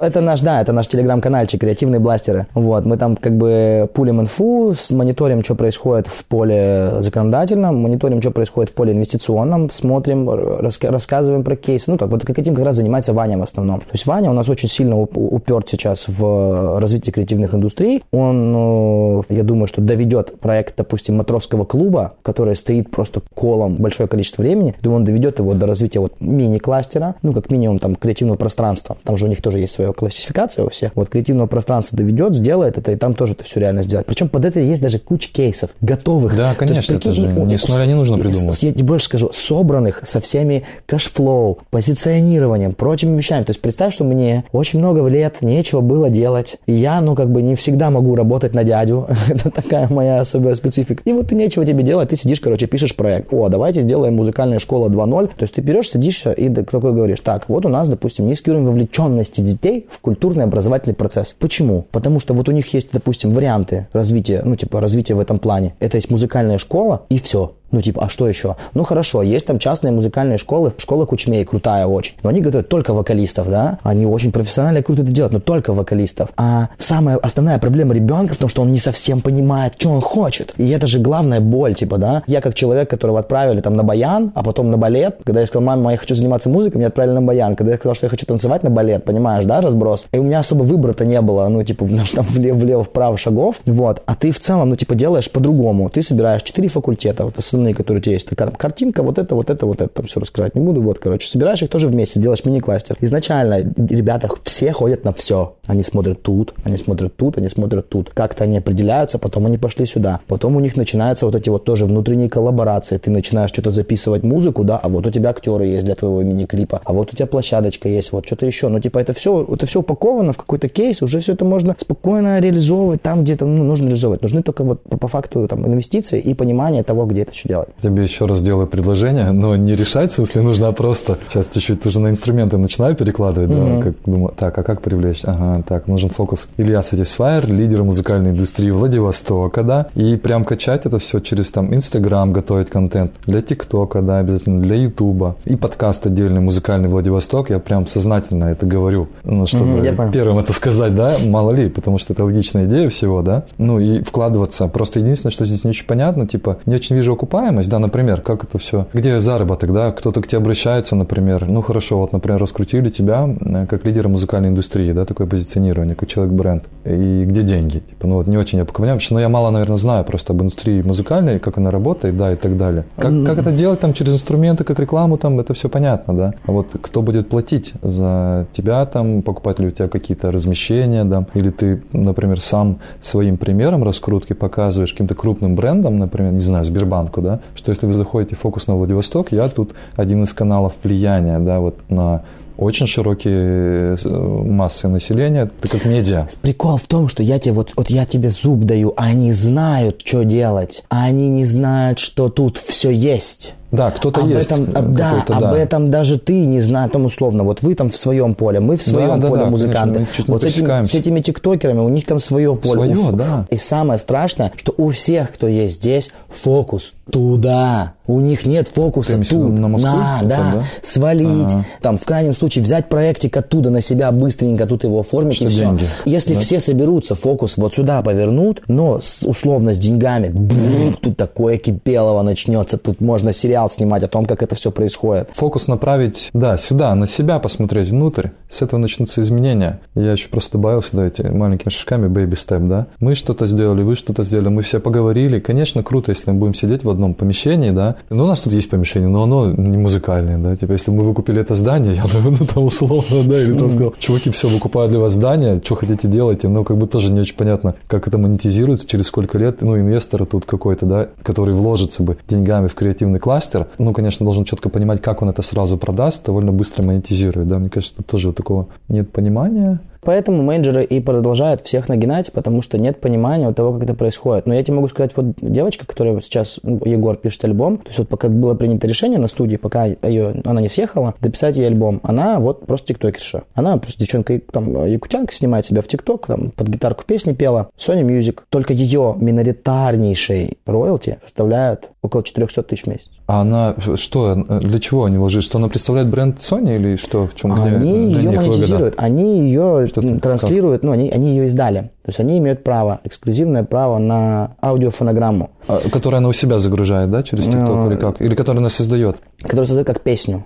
это наш, да, это наш телеграм-канальчик креативные бластеры. Вот мы там как бы пулим инфу, с- мониторим, что происходит в поле законодательном, мониторим, что происходит в поле инвестиционном, смотрим, раска- рассказываем про кейсы. Ну так вот этим как раз занимается Ваня в основном. То есть Ваня у нас очень сильно уп- уперт сейчас в развитие креативных индустрий. Он, э, я думаю, что доведет проект, допустим, матросского клуба, который стоит просто колом большое количество времени. Думаю, он доведет его до развития вот мини-кластера, ну, как минимум, там, креативного пространства. Там же у них тоже есть своя классификация у всех. Вот креативного пространства доведет, сделает это, и там тоже это все реально сделать. Причем под это есть даже куча кейсов, готовых. Да, То есть, конечно, это прикинь, же не с нуля не нужно придумывать. Я тебе больше скажу, собранных со всеми cash flow, позиционированием, прочими вещами. То есть представь, что мне очень много лет нечего было делать. И я, ну, как бы не всегда могу работать на дядю. Это такая моя особая специфика. И вот нечего тебе делать, ты сидишь, короче, пишешь проект. О, давайте сделаем музыкальная школа 2.0. То есть ты берешь, садишься и такой говоришь, так, вот у нас, допустим, низкий уровень вовлеченности детей в культурный образовательный процесс. Почему? Потому что вот у них есть, допустим, варианты развития, ну, типа, развития в этом плане. Это есть музыкальная школа и все. Ну, типа, а что еще? Ну, хорошо, есть там частные музыкальные школы, школа Кучмей, крутая очень. Но они готовят только вокалистов, да? Они очень профессионально и круто это делают, но только вокалистов. А самая основная проблема ребенка в том, что он не совсем понимает, что он хочет. И это же главная боль, типа, да? Я как человек, которого отправили там на баян, а потом на балет. Когда я сказал, мама, я хочу заниматься музыкой, меня отправили на баян. Когда я сказал, что я хочу танцевать на балет, понимаешь, да, разброс? И у меня особо выбора-то не было, ну, типа, там влево, влево, вправо шагов. Вот. А ты в целом, ну, типа, делаешь по-другому. Ты собираешь четыре факультета. Вот, основные, которые у тебя есть. Такая картинка, вот это, вот это, вот это, там все раскрывать не буду. Вот, короче, собираешь их тоже вместе, делаешь мини-кластер. Изначально ребята все ходят на все. Они смотрят тут, они смотрят тут, они смотрят тут. Как-то они определяются, потом они пошли сюда. Потом у них начинаются вот эти вот тоже внутренние коллаборации. Ты начинаешь что-то записывать музыку, да, а вот у тебя актеры есть для твоего мини-клипа, а вот у тебя площадочка есть, вот что-то еще. Ну, типа, это все, это все упаковано в какой-то кейс, уже все это можно спокойно реализовывать там, где-то ну, нужно реализовывать. Нужны только вот по, по факту там инвестиции и понимание того, где это все делать. Тебе еще раз делаю предложение, но не решать, в смысле, нужно а просто сейчас чуть-чуть уже на инструменты начинаю перекладывать, да, как думаю, так, а как привлечь? Ага, так, нужен фокус. Илья Сатисфайер, лидер музыкальной индустрии Владивостока, да, и прям качать это все через там Инстаграм, готовить контент для ТикТока, да, обязательно, для Ютуба и подкаст отдельный музыкальный Владивосток, я прям сознательно это говорю, ну, чтобы понял. первым это сказать, да, мало ли, потому что это логичная идея всего, да, ну и вкладываться. Просто единственное, что здесь не очень понятно, типа, не очень вижу окупаемость, да, например, как это все, где заработок, да, кто-то к тебе обращается, например, ну хорошо, вот, например, раскрутили тебя э, как лидера музыкальной индустрии, да, такое позиционирование, как человек-бренд, и где деньги, типа, ну вот не очень я понимаю, потому что, ну, я мало, наверное, знаю просто об индустрии музыкальной, как она работает, да, и так далее. Как, как это делать там через инструменты, как рекламу там, это все понятно, да, а вот кто будет платить за тебя там, покупать ли у тебя какие-то размещения, да, или ты, например, сам своим примером раскрутки показываешь каким-то крупным брендом, например, не знаю, Сбербанку, да, что если вы заходите в фокус на Владивосток, я тут один из каналов влияния, да, вот на очень широкие э, массы населения, ты как медиа. Прикол в том, что я тебе вот, вот я тебе зуб даю, они знают, что делать, они не знают, что тут все есть. Да, кто-то об есть. этом, э, да, об да. этом даже ты не знаешь, там условно, вот вы там в своем поле, мы в своем да, поле да, музыканты. конечно, вот с, этим- с этими тиктокерами у них там свое поле. Свое, У- да. И самое страшное, что у всех, кто есть здесь, фокус туда. У них нет фокуса Ты тут. на Москву? да, Там, да? свалить, Ага. там в крайнем случае взять проектик оттуда на себя быстренько, тут его оформить Что и все. деньги. Если Да. все соберутся, фокус вот сюда повернут, но с- условно с деньгами, бррр, тут такое кипелово начнется, тут можно сериал снимать о том, как это все происходит. Фокус направить, да, сюда, на себя посмотреть внутрь. С этого начнутся изменения. Я еще просто добавил сюда эти маленькими шажками baby step, да. Мы что-то сделали, вы что-то сделали, мы все поговорили. Конечно, круто, если мы будем сидеть в одном помещении, да. Ну, у нас тут есть помещение, но оно не музыкальное, да. Типа, если бы мы выкупили это здание, я думаю, ну, там условно, да, или там сказал, чуваки, все, выкупаю для вас здание, что хотите делайте, но как бы тоже не очень понятно, как это монетизируется, через сколько лет, ну, инвестор тут какой-то, да, который вложится бы деньгами в креативный кластер, ну, конечно, должен четко понимать, как он это сразу продаст, довольно быстро монетизирует, да, мне кажется, тут тоже такого нет понимания. Поэтому менеджеры и продолжают всех нагинать, потому что нет понимания вот того, как это происходит. Но я тебе могу сказать, вот девочка, которая сейчас, ну, Егор пишет альбом, то есть вот пока было принято решение на студии, пока ее, она не съехала, дописать ей альбом, она вот просто тиктокерша. Она просто девчонка, там, якутянка, снимает себя в тикток, там, под гитарку песни пела, Sony Music. Только ее миноритарнейший роялти составляют около 400 тысяч в месяц. А она что, для чего они вложили? Что она представляет бренд Sony или что? В чем, где Они ее них выгода? монетизируют, они ее Что транслируют, ну, они, они ее издали. То есть они имеют право, эксклюзивное право на аудиофонограмму, А, Которую она у себя загружает, да, через TikTok Ну, или как? Или которую она создает? которую создают как песню.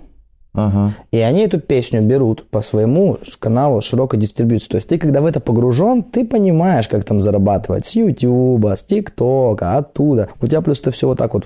Ага. И они эту песню берут по своему каналу широкой дистрибьюции. То есть ты, когда в это погружен, ты понимаешь, как там зарабатывать. С Ютуба, с ТикТока, оттуда. У тебя плюс это все вот так вот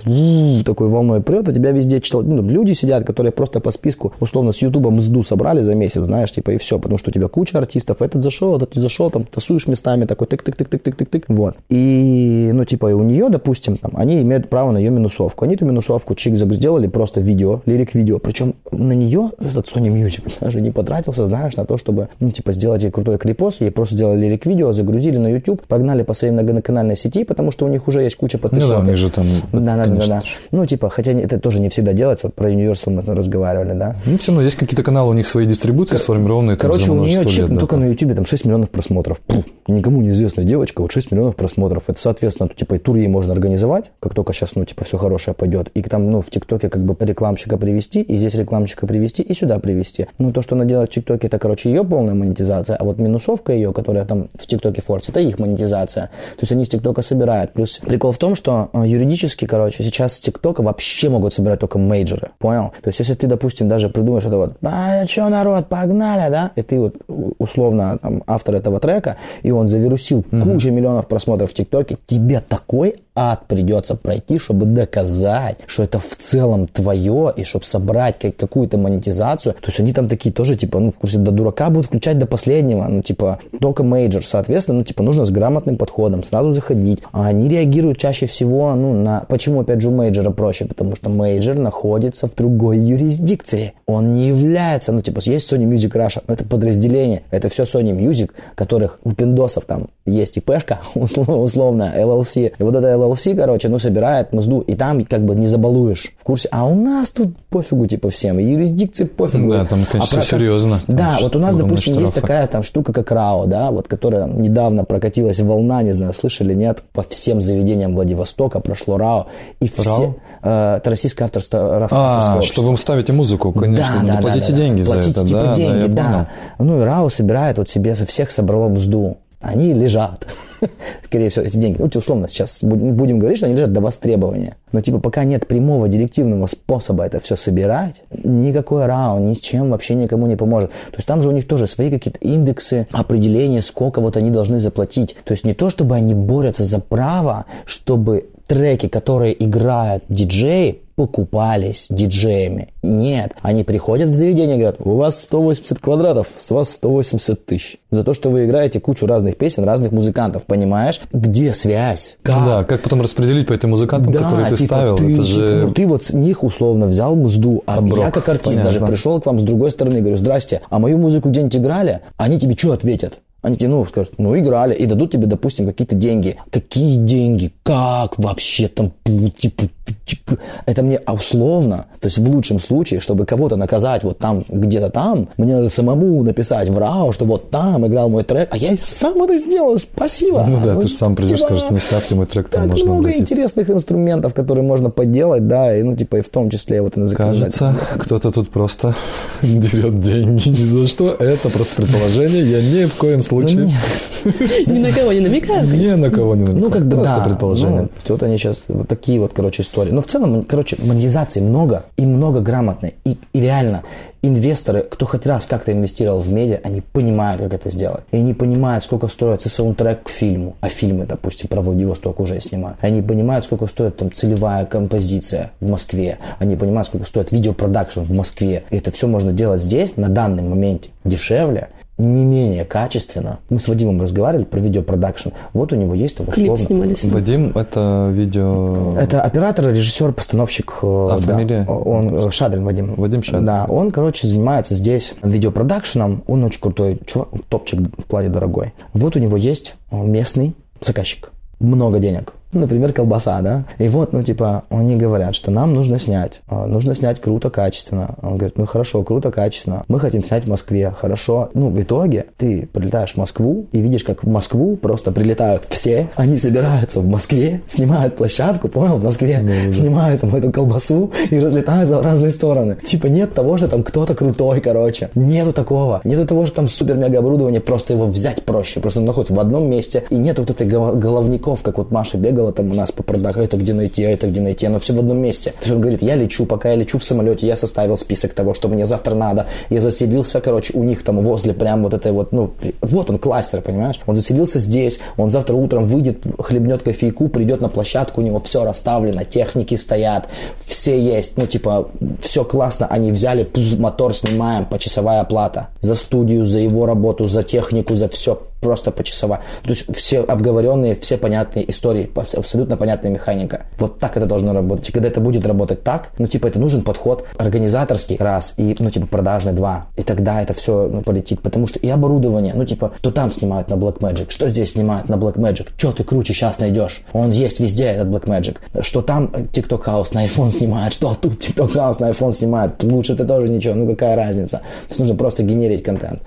такой волной прет, у тебя везде читал- ну, люди сидят, которые просто по списку, условно, с Ютуба мзду собрали за месяц, знаешь, типа и все. Потому что у тебя куча артистов. Этот зашел, этот не зашел, там тасуешь местами, такой тык-тык-тык-тык-тык-тык. Вот. И, ну, типа, и у нее, допустим, там, они имеют право на ее минусовку. Они эту минусовку чик сделали просто видео, лирик-видео. Причем на нее этот Sony Music даже не потратился, знаешь, на то, чтобы, ну, типа, сделать ей крутой клипос. Ей просто сделали лирик-видео, загрузили на YouTube, погнали по своей многоканальной сети, потому что у них уже есть куча Ну да, подписок. у них же там... Да, да, да, да. Ну, типа, хотя это тоже не всегда делается. Вот про Universal мы разговаривали, да. Ну, все равно есть какие-то каналы, у них свои дистрибуции сформированные там, Короче, у нее чек лет, ну, да, только там. на Ютубе там 6 миллионов просмотров. Пф, никому неизвестная девочка, вот 6 миллионов просмотров. Это, соответственно, типа, и тур ей можно организовать, как только сейчас, ну, типа, все хорошее пойдет. И там, ну, в ТикТоке как бы рекламщика привести, и здесь рекламщика привести, и сюда привести. Ну, то, что она делает в ТикТоке, это, короче, ее полная монетизация, а вот минусовка ее, которая там в ТикТоке форс, это их монетизация. То есть они с ТикТока собирают. Плюс прикол в том, что э, юридически, короче, сейчас с ТикТока вообще могут собирать только мейджоры. Понял? То есть если ты, допустим, даже придумаешь это вот, а что, народ, погнали, да? И ты вот условно там, автор этого трека, и он завирусил кучу миллионов просмотров в ТикТоке, тебе такой ад придется пройти, чтобы доказать, что это в целом твое, и чтобы собрать как- какую-то монетизацию. То есть они там такие тоже, типа, ну, в курсе, до дурака будут включать до последнего, ну, типа, только мейджор, соответственно, ну, типа, нужно с грамотным подходом сразу заходить. А они реагируют чаще всего, ну, на... Почему, опять же, у мейджора проще? Потому что мейджор находится в другой юрисдикции. Он не является, ну, типа, есть Sony Music Russia, но это подразделение, это все Sony Music, которых у пиндосов там есть ИПшка, условно, LLC. И вот это LLC, короче, ну, собирает мзду, и там как бы не забалуешь в курсе. А у нас тут пофигу, типа, всем, юрисдикции пофигу. Да, там, конечно, А всё серьезно. Да, вот у нас, допустим, есть штрафы. такая там штука, как РАО, да, вот, которая недавно прокатилась волна, не знаю, слышали, нет, по всем заведениям Владивостока прошло РАО, и все... РАО? э, это российское авторство, авторское А, общество. что вы ставите музыку, конечно. Да, да, платите да, да, да. деньги за Платите, это, типа, да, деньги, да, да. Ну и РАО собирает вот себе со всех собрало мзду. Они лежат. Скорее всего, эти деньги. Ну, условно, сейчас будем говорить, что они лежат до востребования. Но, типа, пока нет прямого директивного способа это все собирать, никакой РАО ни с чем вообще никому не поможет. То есть там же у них тоже свои какие-то индексы, определения, сколько вот они должны заплатить. То есть не то, чтобы они борются за право, чтобы треки, которые играют диджеи, покупались диджеями. Нет, они приходят в заведение и говорят, у вас 180 квадратов, с вас 180 тысяч. За то, что вы играете кучу разных песен, разных музыкантов, понимаешь? Где связь? Как? Да, как потом распределить по этим музыкантам, которые ты типа, ставил? Ты, это типа, же... ну, ты вот с них условно взял мзду, а Оброк, я как артист понятно. даже пришел к вам с другой стороны, говорю, здрасте, а мою музыку где-нибудь играли? Они тебе что ответят? Они тебе, ну, скажут, ну, играли, и дадут тебе, допустим, какие-то деньги. Какие деньги? Как вообще там? типа, чик- Это мне условно, то есть в лучшем случае, чтобы кого-то наказать вот там, где-то там, мне надо самому написать в РАО, что вот там играл мой трек, а я и сам это сделал, спасибо. Ну да, ты же сам придешь, типа, скажешь, не ставьте мой трек, там так можно много интересных инструментов, которые можно подделать, да, и ну типа и в том числе вот и на Кажется, кто-то тут просто дерет деньги ни за что. Это просто предположение. Я ни в коем случае Ни на кого не намекаю. ни на кого не намекаю. Ну, как бы, Просто да. предположение. Ну, вот они сейчас вот такие вот, короче, истории. Но в целом, короче, монетизации много и много грамотной. И, реально, инвесторы, кто хоть раз как-то инвестировал в медиа, они понимают, как это сделать. И они понимают, сколько стоит саундтрек к фильму. А фильмы, допустим, про Владивосток уже снимают. Они понимают, сколько стоит там целевая композиция в Москве. Они понимают, сколько стоит видеопродакшн в Москве. И это все можно делать здесь, на данный моменте, дешевле, не менее качественно. Мы с Вадимом разговаривали про видеопродакшн. Вот у него есть там Клип условно. снимали с ним. Вадим, это видео... Это оператор, режиссер, постановщик. А да. фамилия? Он э, Шадрин Вадим. Вадим Шадрин. Да, он, короче, занимается здесь видеопродакшеном. Он очень крутой чувак, топчик в плане дорогой. Вот у него есть э, местный заказчик. Много денег. Например, колбаса, да? И вот, ну, типа, они говорят, что нам нужно снять. а, Нужно снять круто, качественно. Он говорит, ну, хорошо, круто, качественно. Мы хотим снять в Москве, хорошо. Ну, в итоге ты прилетаешь в Москву и видишь, как в Москву просто прилетают все. Они собираются в Москве, снимают площадку, понял, в Москве. Снимают там эту колбасу и разлетаются в разные стороны. Типа, нет того, что там кто-то крутой, короче. Нету такого. Нету того, что там супер-мега оборудование, просто его взять проще. Просто он находится в одном месте. И нет вот этой гол- головников, как вот Маша бегала там у нас по продажу, это где найти, а это где найти, оно все в одном месте. То есть он говорит, я лечу, пока я лечу в самолете, я составил список того, что мне завтра надо. Я заселился, короче, у них там возле прям вот этой вот, ну, вот он кластер, понимаешь? Он заселился здесь, он завтра утром выйдет, хлебнет кофейку, придет на площадку, у него все расставлено, техники стоят, все есть, ну, типа, все классно, они взяли, пф, мотор снимаем, почасовая оплата. За студию, за его работу, за технику, за все просто почасовая. То есть все обговоренные, все понятные истории, абс- абсолютно понятная механика. Вот так это должно работать. И когда это будет работать так, ну, типа, это нужен подход организаторский, раз, и, ну, типа, продажный, два. И тогда это все ну, полетит. Потому что и оборудование, ну, типа, то там снимают на Blackmagic, что здесь снимают на Blackmagic, что ты круче сейчас найдешь. Он есть везде, этот Blackmagic. Что там TikTok House на iPhone снимает, что тут TikTok House на iPhone снимает. Лучше ты тоже ничего, ну, какая разница. То есть нужно просто генерить контент.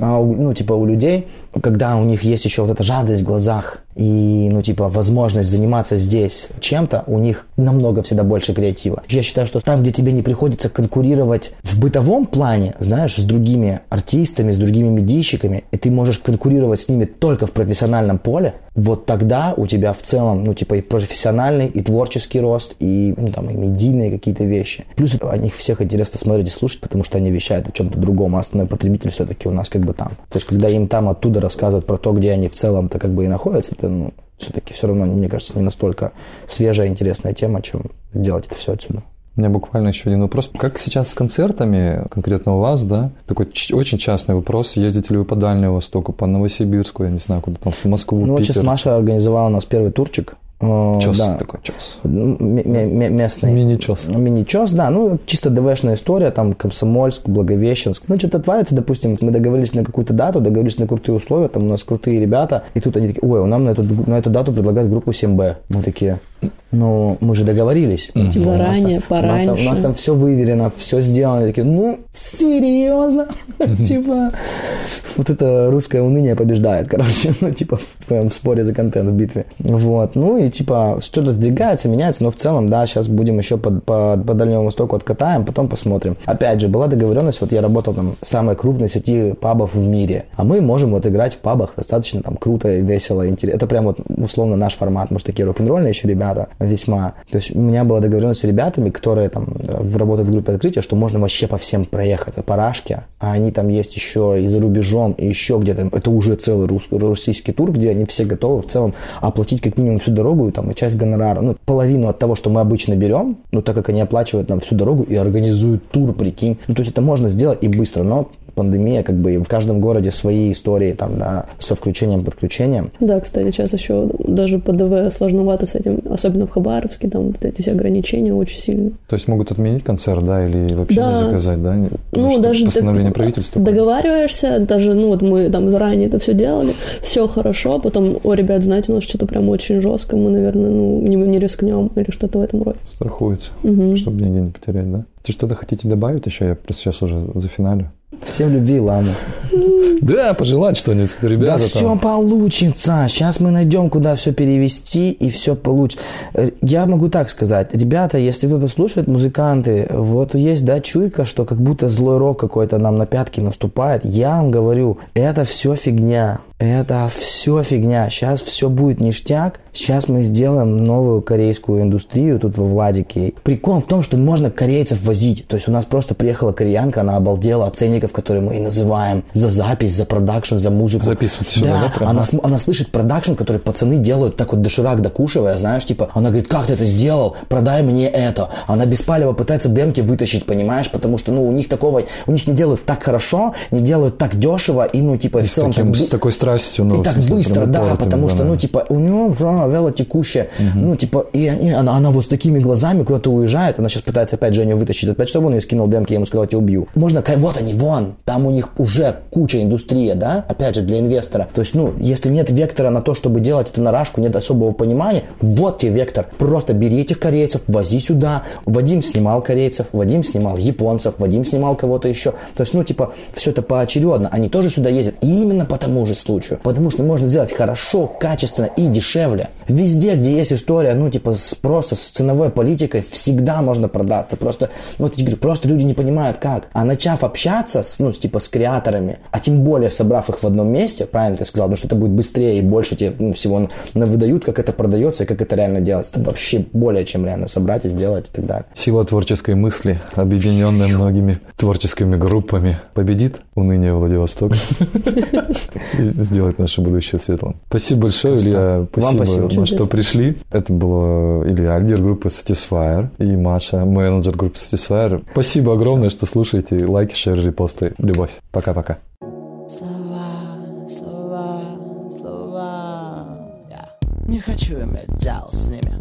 А ну, типа у людей, когда у них есть еще вот эта жадность в глазах, и, ну, типа, возможность заниматься здесь чем-то, у них намного всегда больше креатива. Я считаю, что там, где тебе не приходится конкурировать в бытовом плане, знаешь, с другими артистами, с другими медийщиками, и ты можешь конкурировать с ними только в профессиональном поле, вот тогда у тебя в целом, ну, типа, и профессиональный, и творческий рост, и, ну, там, и медийные какие-то вещи. Плюс о них всех интересно смотреть и слушать, потому что они вещают о чем-то другом, а основной потребитель все-таки у нас как бы там. То есть, когда им там оттуда рассказывают про то, где они в целом-то как бы и находятся, это, ну, все-таки все равно, мне кажется, не настолько свежая, интересная тема, чем делать это все отсюда. У меня буквально еще один вопрос. Как сейчас с концертами, конкретно у вас, да? Такой очень частный вопрос. Ездите ли вы по Дальнему Востоку, по Новосибирску, я не знаю, куда там, в Москву, Ну, вот Питер? сейчас Маша организовала у нас первый турчик. Э, Чес да. такой, чес. Ну, местный. Мини-чес. Мини-чес, да, ну, чисто ДВшная история, там, Комсомольск, Благовещенск. Ну, что-то творится, допустим, мы договорились на какую-то дату, договорились на крутые условия, там у нас крутые ребята, и тут они такие, ой, нам на эту, на эту дату предлагают группу 7Б. Мы такие, ну, мы же договорились. Ну, типа, у Заранее, там- у нас там- У нас, пораньше. там все выверено, все сделано. Они такие, ну, серьезно? Типа, вот это русское уныние побеждает, короче, ну, типа, в твоем споре за контент в битве. Вот, ну, и, типа, что-то сдвигается, меняется, но в целом, да, сейчас будем еще по, по, по Дальнему Востоку откатаем, потом посмотрим. Опять же, была договоренность, вот я работал там в самой крупной сети пабов в мире, а мы можем вот играть в пабах достаточно там круто, весело, интересно. Это прям вот условно наш формат, может, такие рок-н-ролльные еще ребята весьма. То есть у меня была договоренность с ребятами, которые там э, работают в группе открытия, что можно вообще по всем проехать, по Рашке, а они там есть еще и за рубежом, и еще где-то. Это уже целый рус- российский тур, где они все готовы в целом оплатить как минимум всю дорогу и там часть гонорара. Ну, половину от того, что мы обычно берем, ну, так как они оплачивают нам всю дорогу и организуют тур, прикинь. Ну, то есть это можно сделать и быстро, но пандемия, как бы в каждом городе свои истории там, да, со включением, подключением. Да, кстати, сейчас еще даже по ДВ сложновато с этим, особенно в Хабаровске, там вот эти все ограничения очень сильно. То есть могут отменить концерт, да, или вообще Да. не заказать, да? Потому Ну, что даже постановление дог- правительства. договариваешься, даже, ну, вот мы там заранее это все делали, все хорошо, потом, о, ребят, знаете, у нас что-то прям очень жестко, мы, наверное, ну, не, не рискнем или что-то в этом роде. Страхуются, Мгм. чтобы деньги не потерять, да? Ты что-то хотите добавить еще? Я просто сейчас уже за финалю. Всем любви, ламу. Да, пожелать что-нибудь, ребята. да там. все получится. Сейчас мы найдем, куда все перевести, и все получится. Э, Я могу так сказать. Ребята, если кто-то слушает, музыканты, вот есть, да, чуйка, что как будто злой рок какой-то нам на пятки наступает. Я вам говорю, это все фигня. Это все фигня. Сейчас все будет ништяк. Сейчас мы сделаем новую корейскую индустрию тут во Владике. Прикол в том, что можно корейцев возить. То есть у нас просто приехала кореянка, она обалдела от ценников, которые мы и называем. За запись, за продакшн, за музыку. Записывать сюда, да, прям? она, она слышит продакшн, который пацаны делают так вот доширак докушивая, знаешь, типа, она говорит, как ты это сделал? Продай мне это. Она беспалево пытается демки вытащить, понимаешь, потому что, ну, у них такого, у них не делают так хорошо, не делают так дешево, и, ну, типа, в С, целом таким- так с такой страстью, ну, и так смысле, быстро, да, упоротым, потому что, ну, типа, у него а, велотекущая, ну, типа, и они- она, она вот с такими глазами куда-то уезжает, она сейчас пытается опять Женю вытащить, опять чтобы он ее скинул демки, я ему сказал, я тебя убью. Можно, вот они, вон, там у них уже куча индустрия, да, опять же, для инвестора. То есть, ну, если нет вектора на то, чтобы делать это на рашку, нет особого понимания, вот тебе вектор. Просто бери этих корейцев, вози сюда. Вадим снимал корейцев, Вадим снимал японцев, Вадим снимал кого-то еще. То есть, ну, типа, все это поочередно. Они тоже сюда ездят и именно по тому же случаю. Потому что можно сделать хорошо, качественно и дешевле. Везде, где есть история, ну, типа, с, просто с ценовой политикой, всегда можно продаться. Просто, вот я говорю, просто люди не понимают, как. А начав общаться, с, ну, с, типа, с креаторами, а тем более собрав их в одном месте, правильно ты сказал, потому что это будет быстрее и больше тебе ну, всего на- выдают, как это продается и как это реально делается. Это вообще более чем реально собрать и сделать и так далее. Сила творческой мысли, объединенная многими творческими группами, победит уныние Владивостока и сделает наше будущее светлым. Спасибо большое, Илья. Вам спасибо. что Чудесно. пришли. Это было Илья, лидер группы Satisfyer, и Маша, менеджер группы Satisfyer. Спасибо огромное, что слушаете. Лайки, шер, репосты. Любовь. Пока-пока. Слова, слова, слова Я не хочу иметь дело с ними.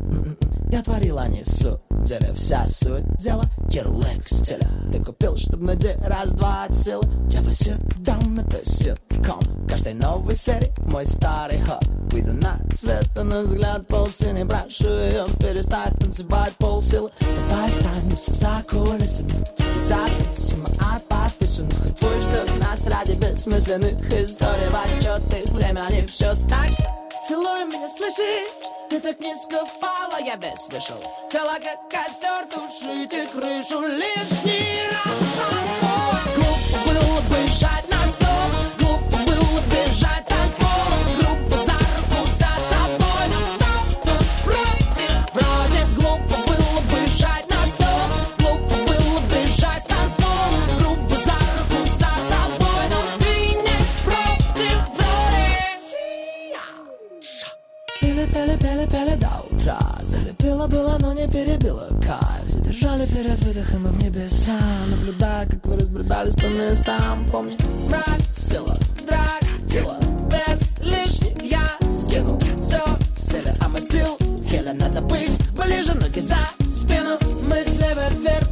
Я творила, а не суть деле Вся суть дела ярлык стиля Ты купил, чтобы на раз-два от силы Дева ситком, это ситком В каждой новой серии мой старый ход. Выйду на свет, а на взгляд полсины Прошу ее перестать танцевать полсилы. Давай останемся за кулисами. Независимо от подписанных. И пусть ждут нас ради бессмысленных историй. В отчетах время не в Так. Что целуй меня, слышишь? Ты так низко пала, я без дышал. Тело как костер, тушите крышу лишний раз. Глуп было бы жать на стол Пила была, но не перебила. Кайф. Задержали перед выдохом и в небеса Наблюдая, как вы разбредались по местам. Помни, брак, сила, драк, тело Без лишних я скинул все в селе. А мы стрел, еле надо быть ближе Ноги за спину, мысли вверх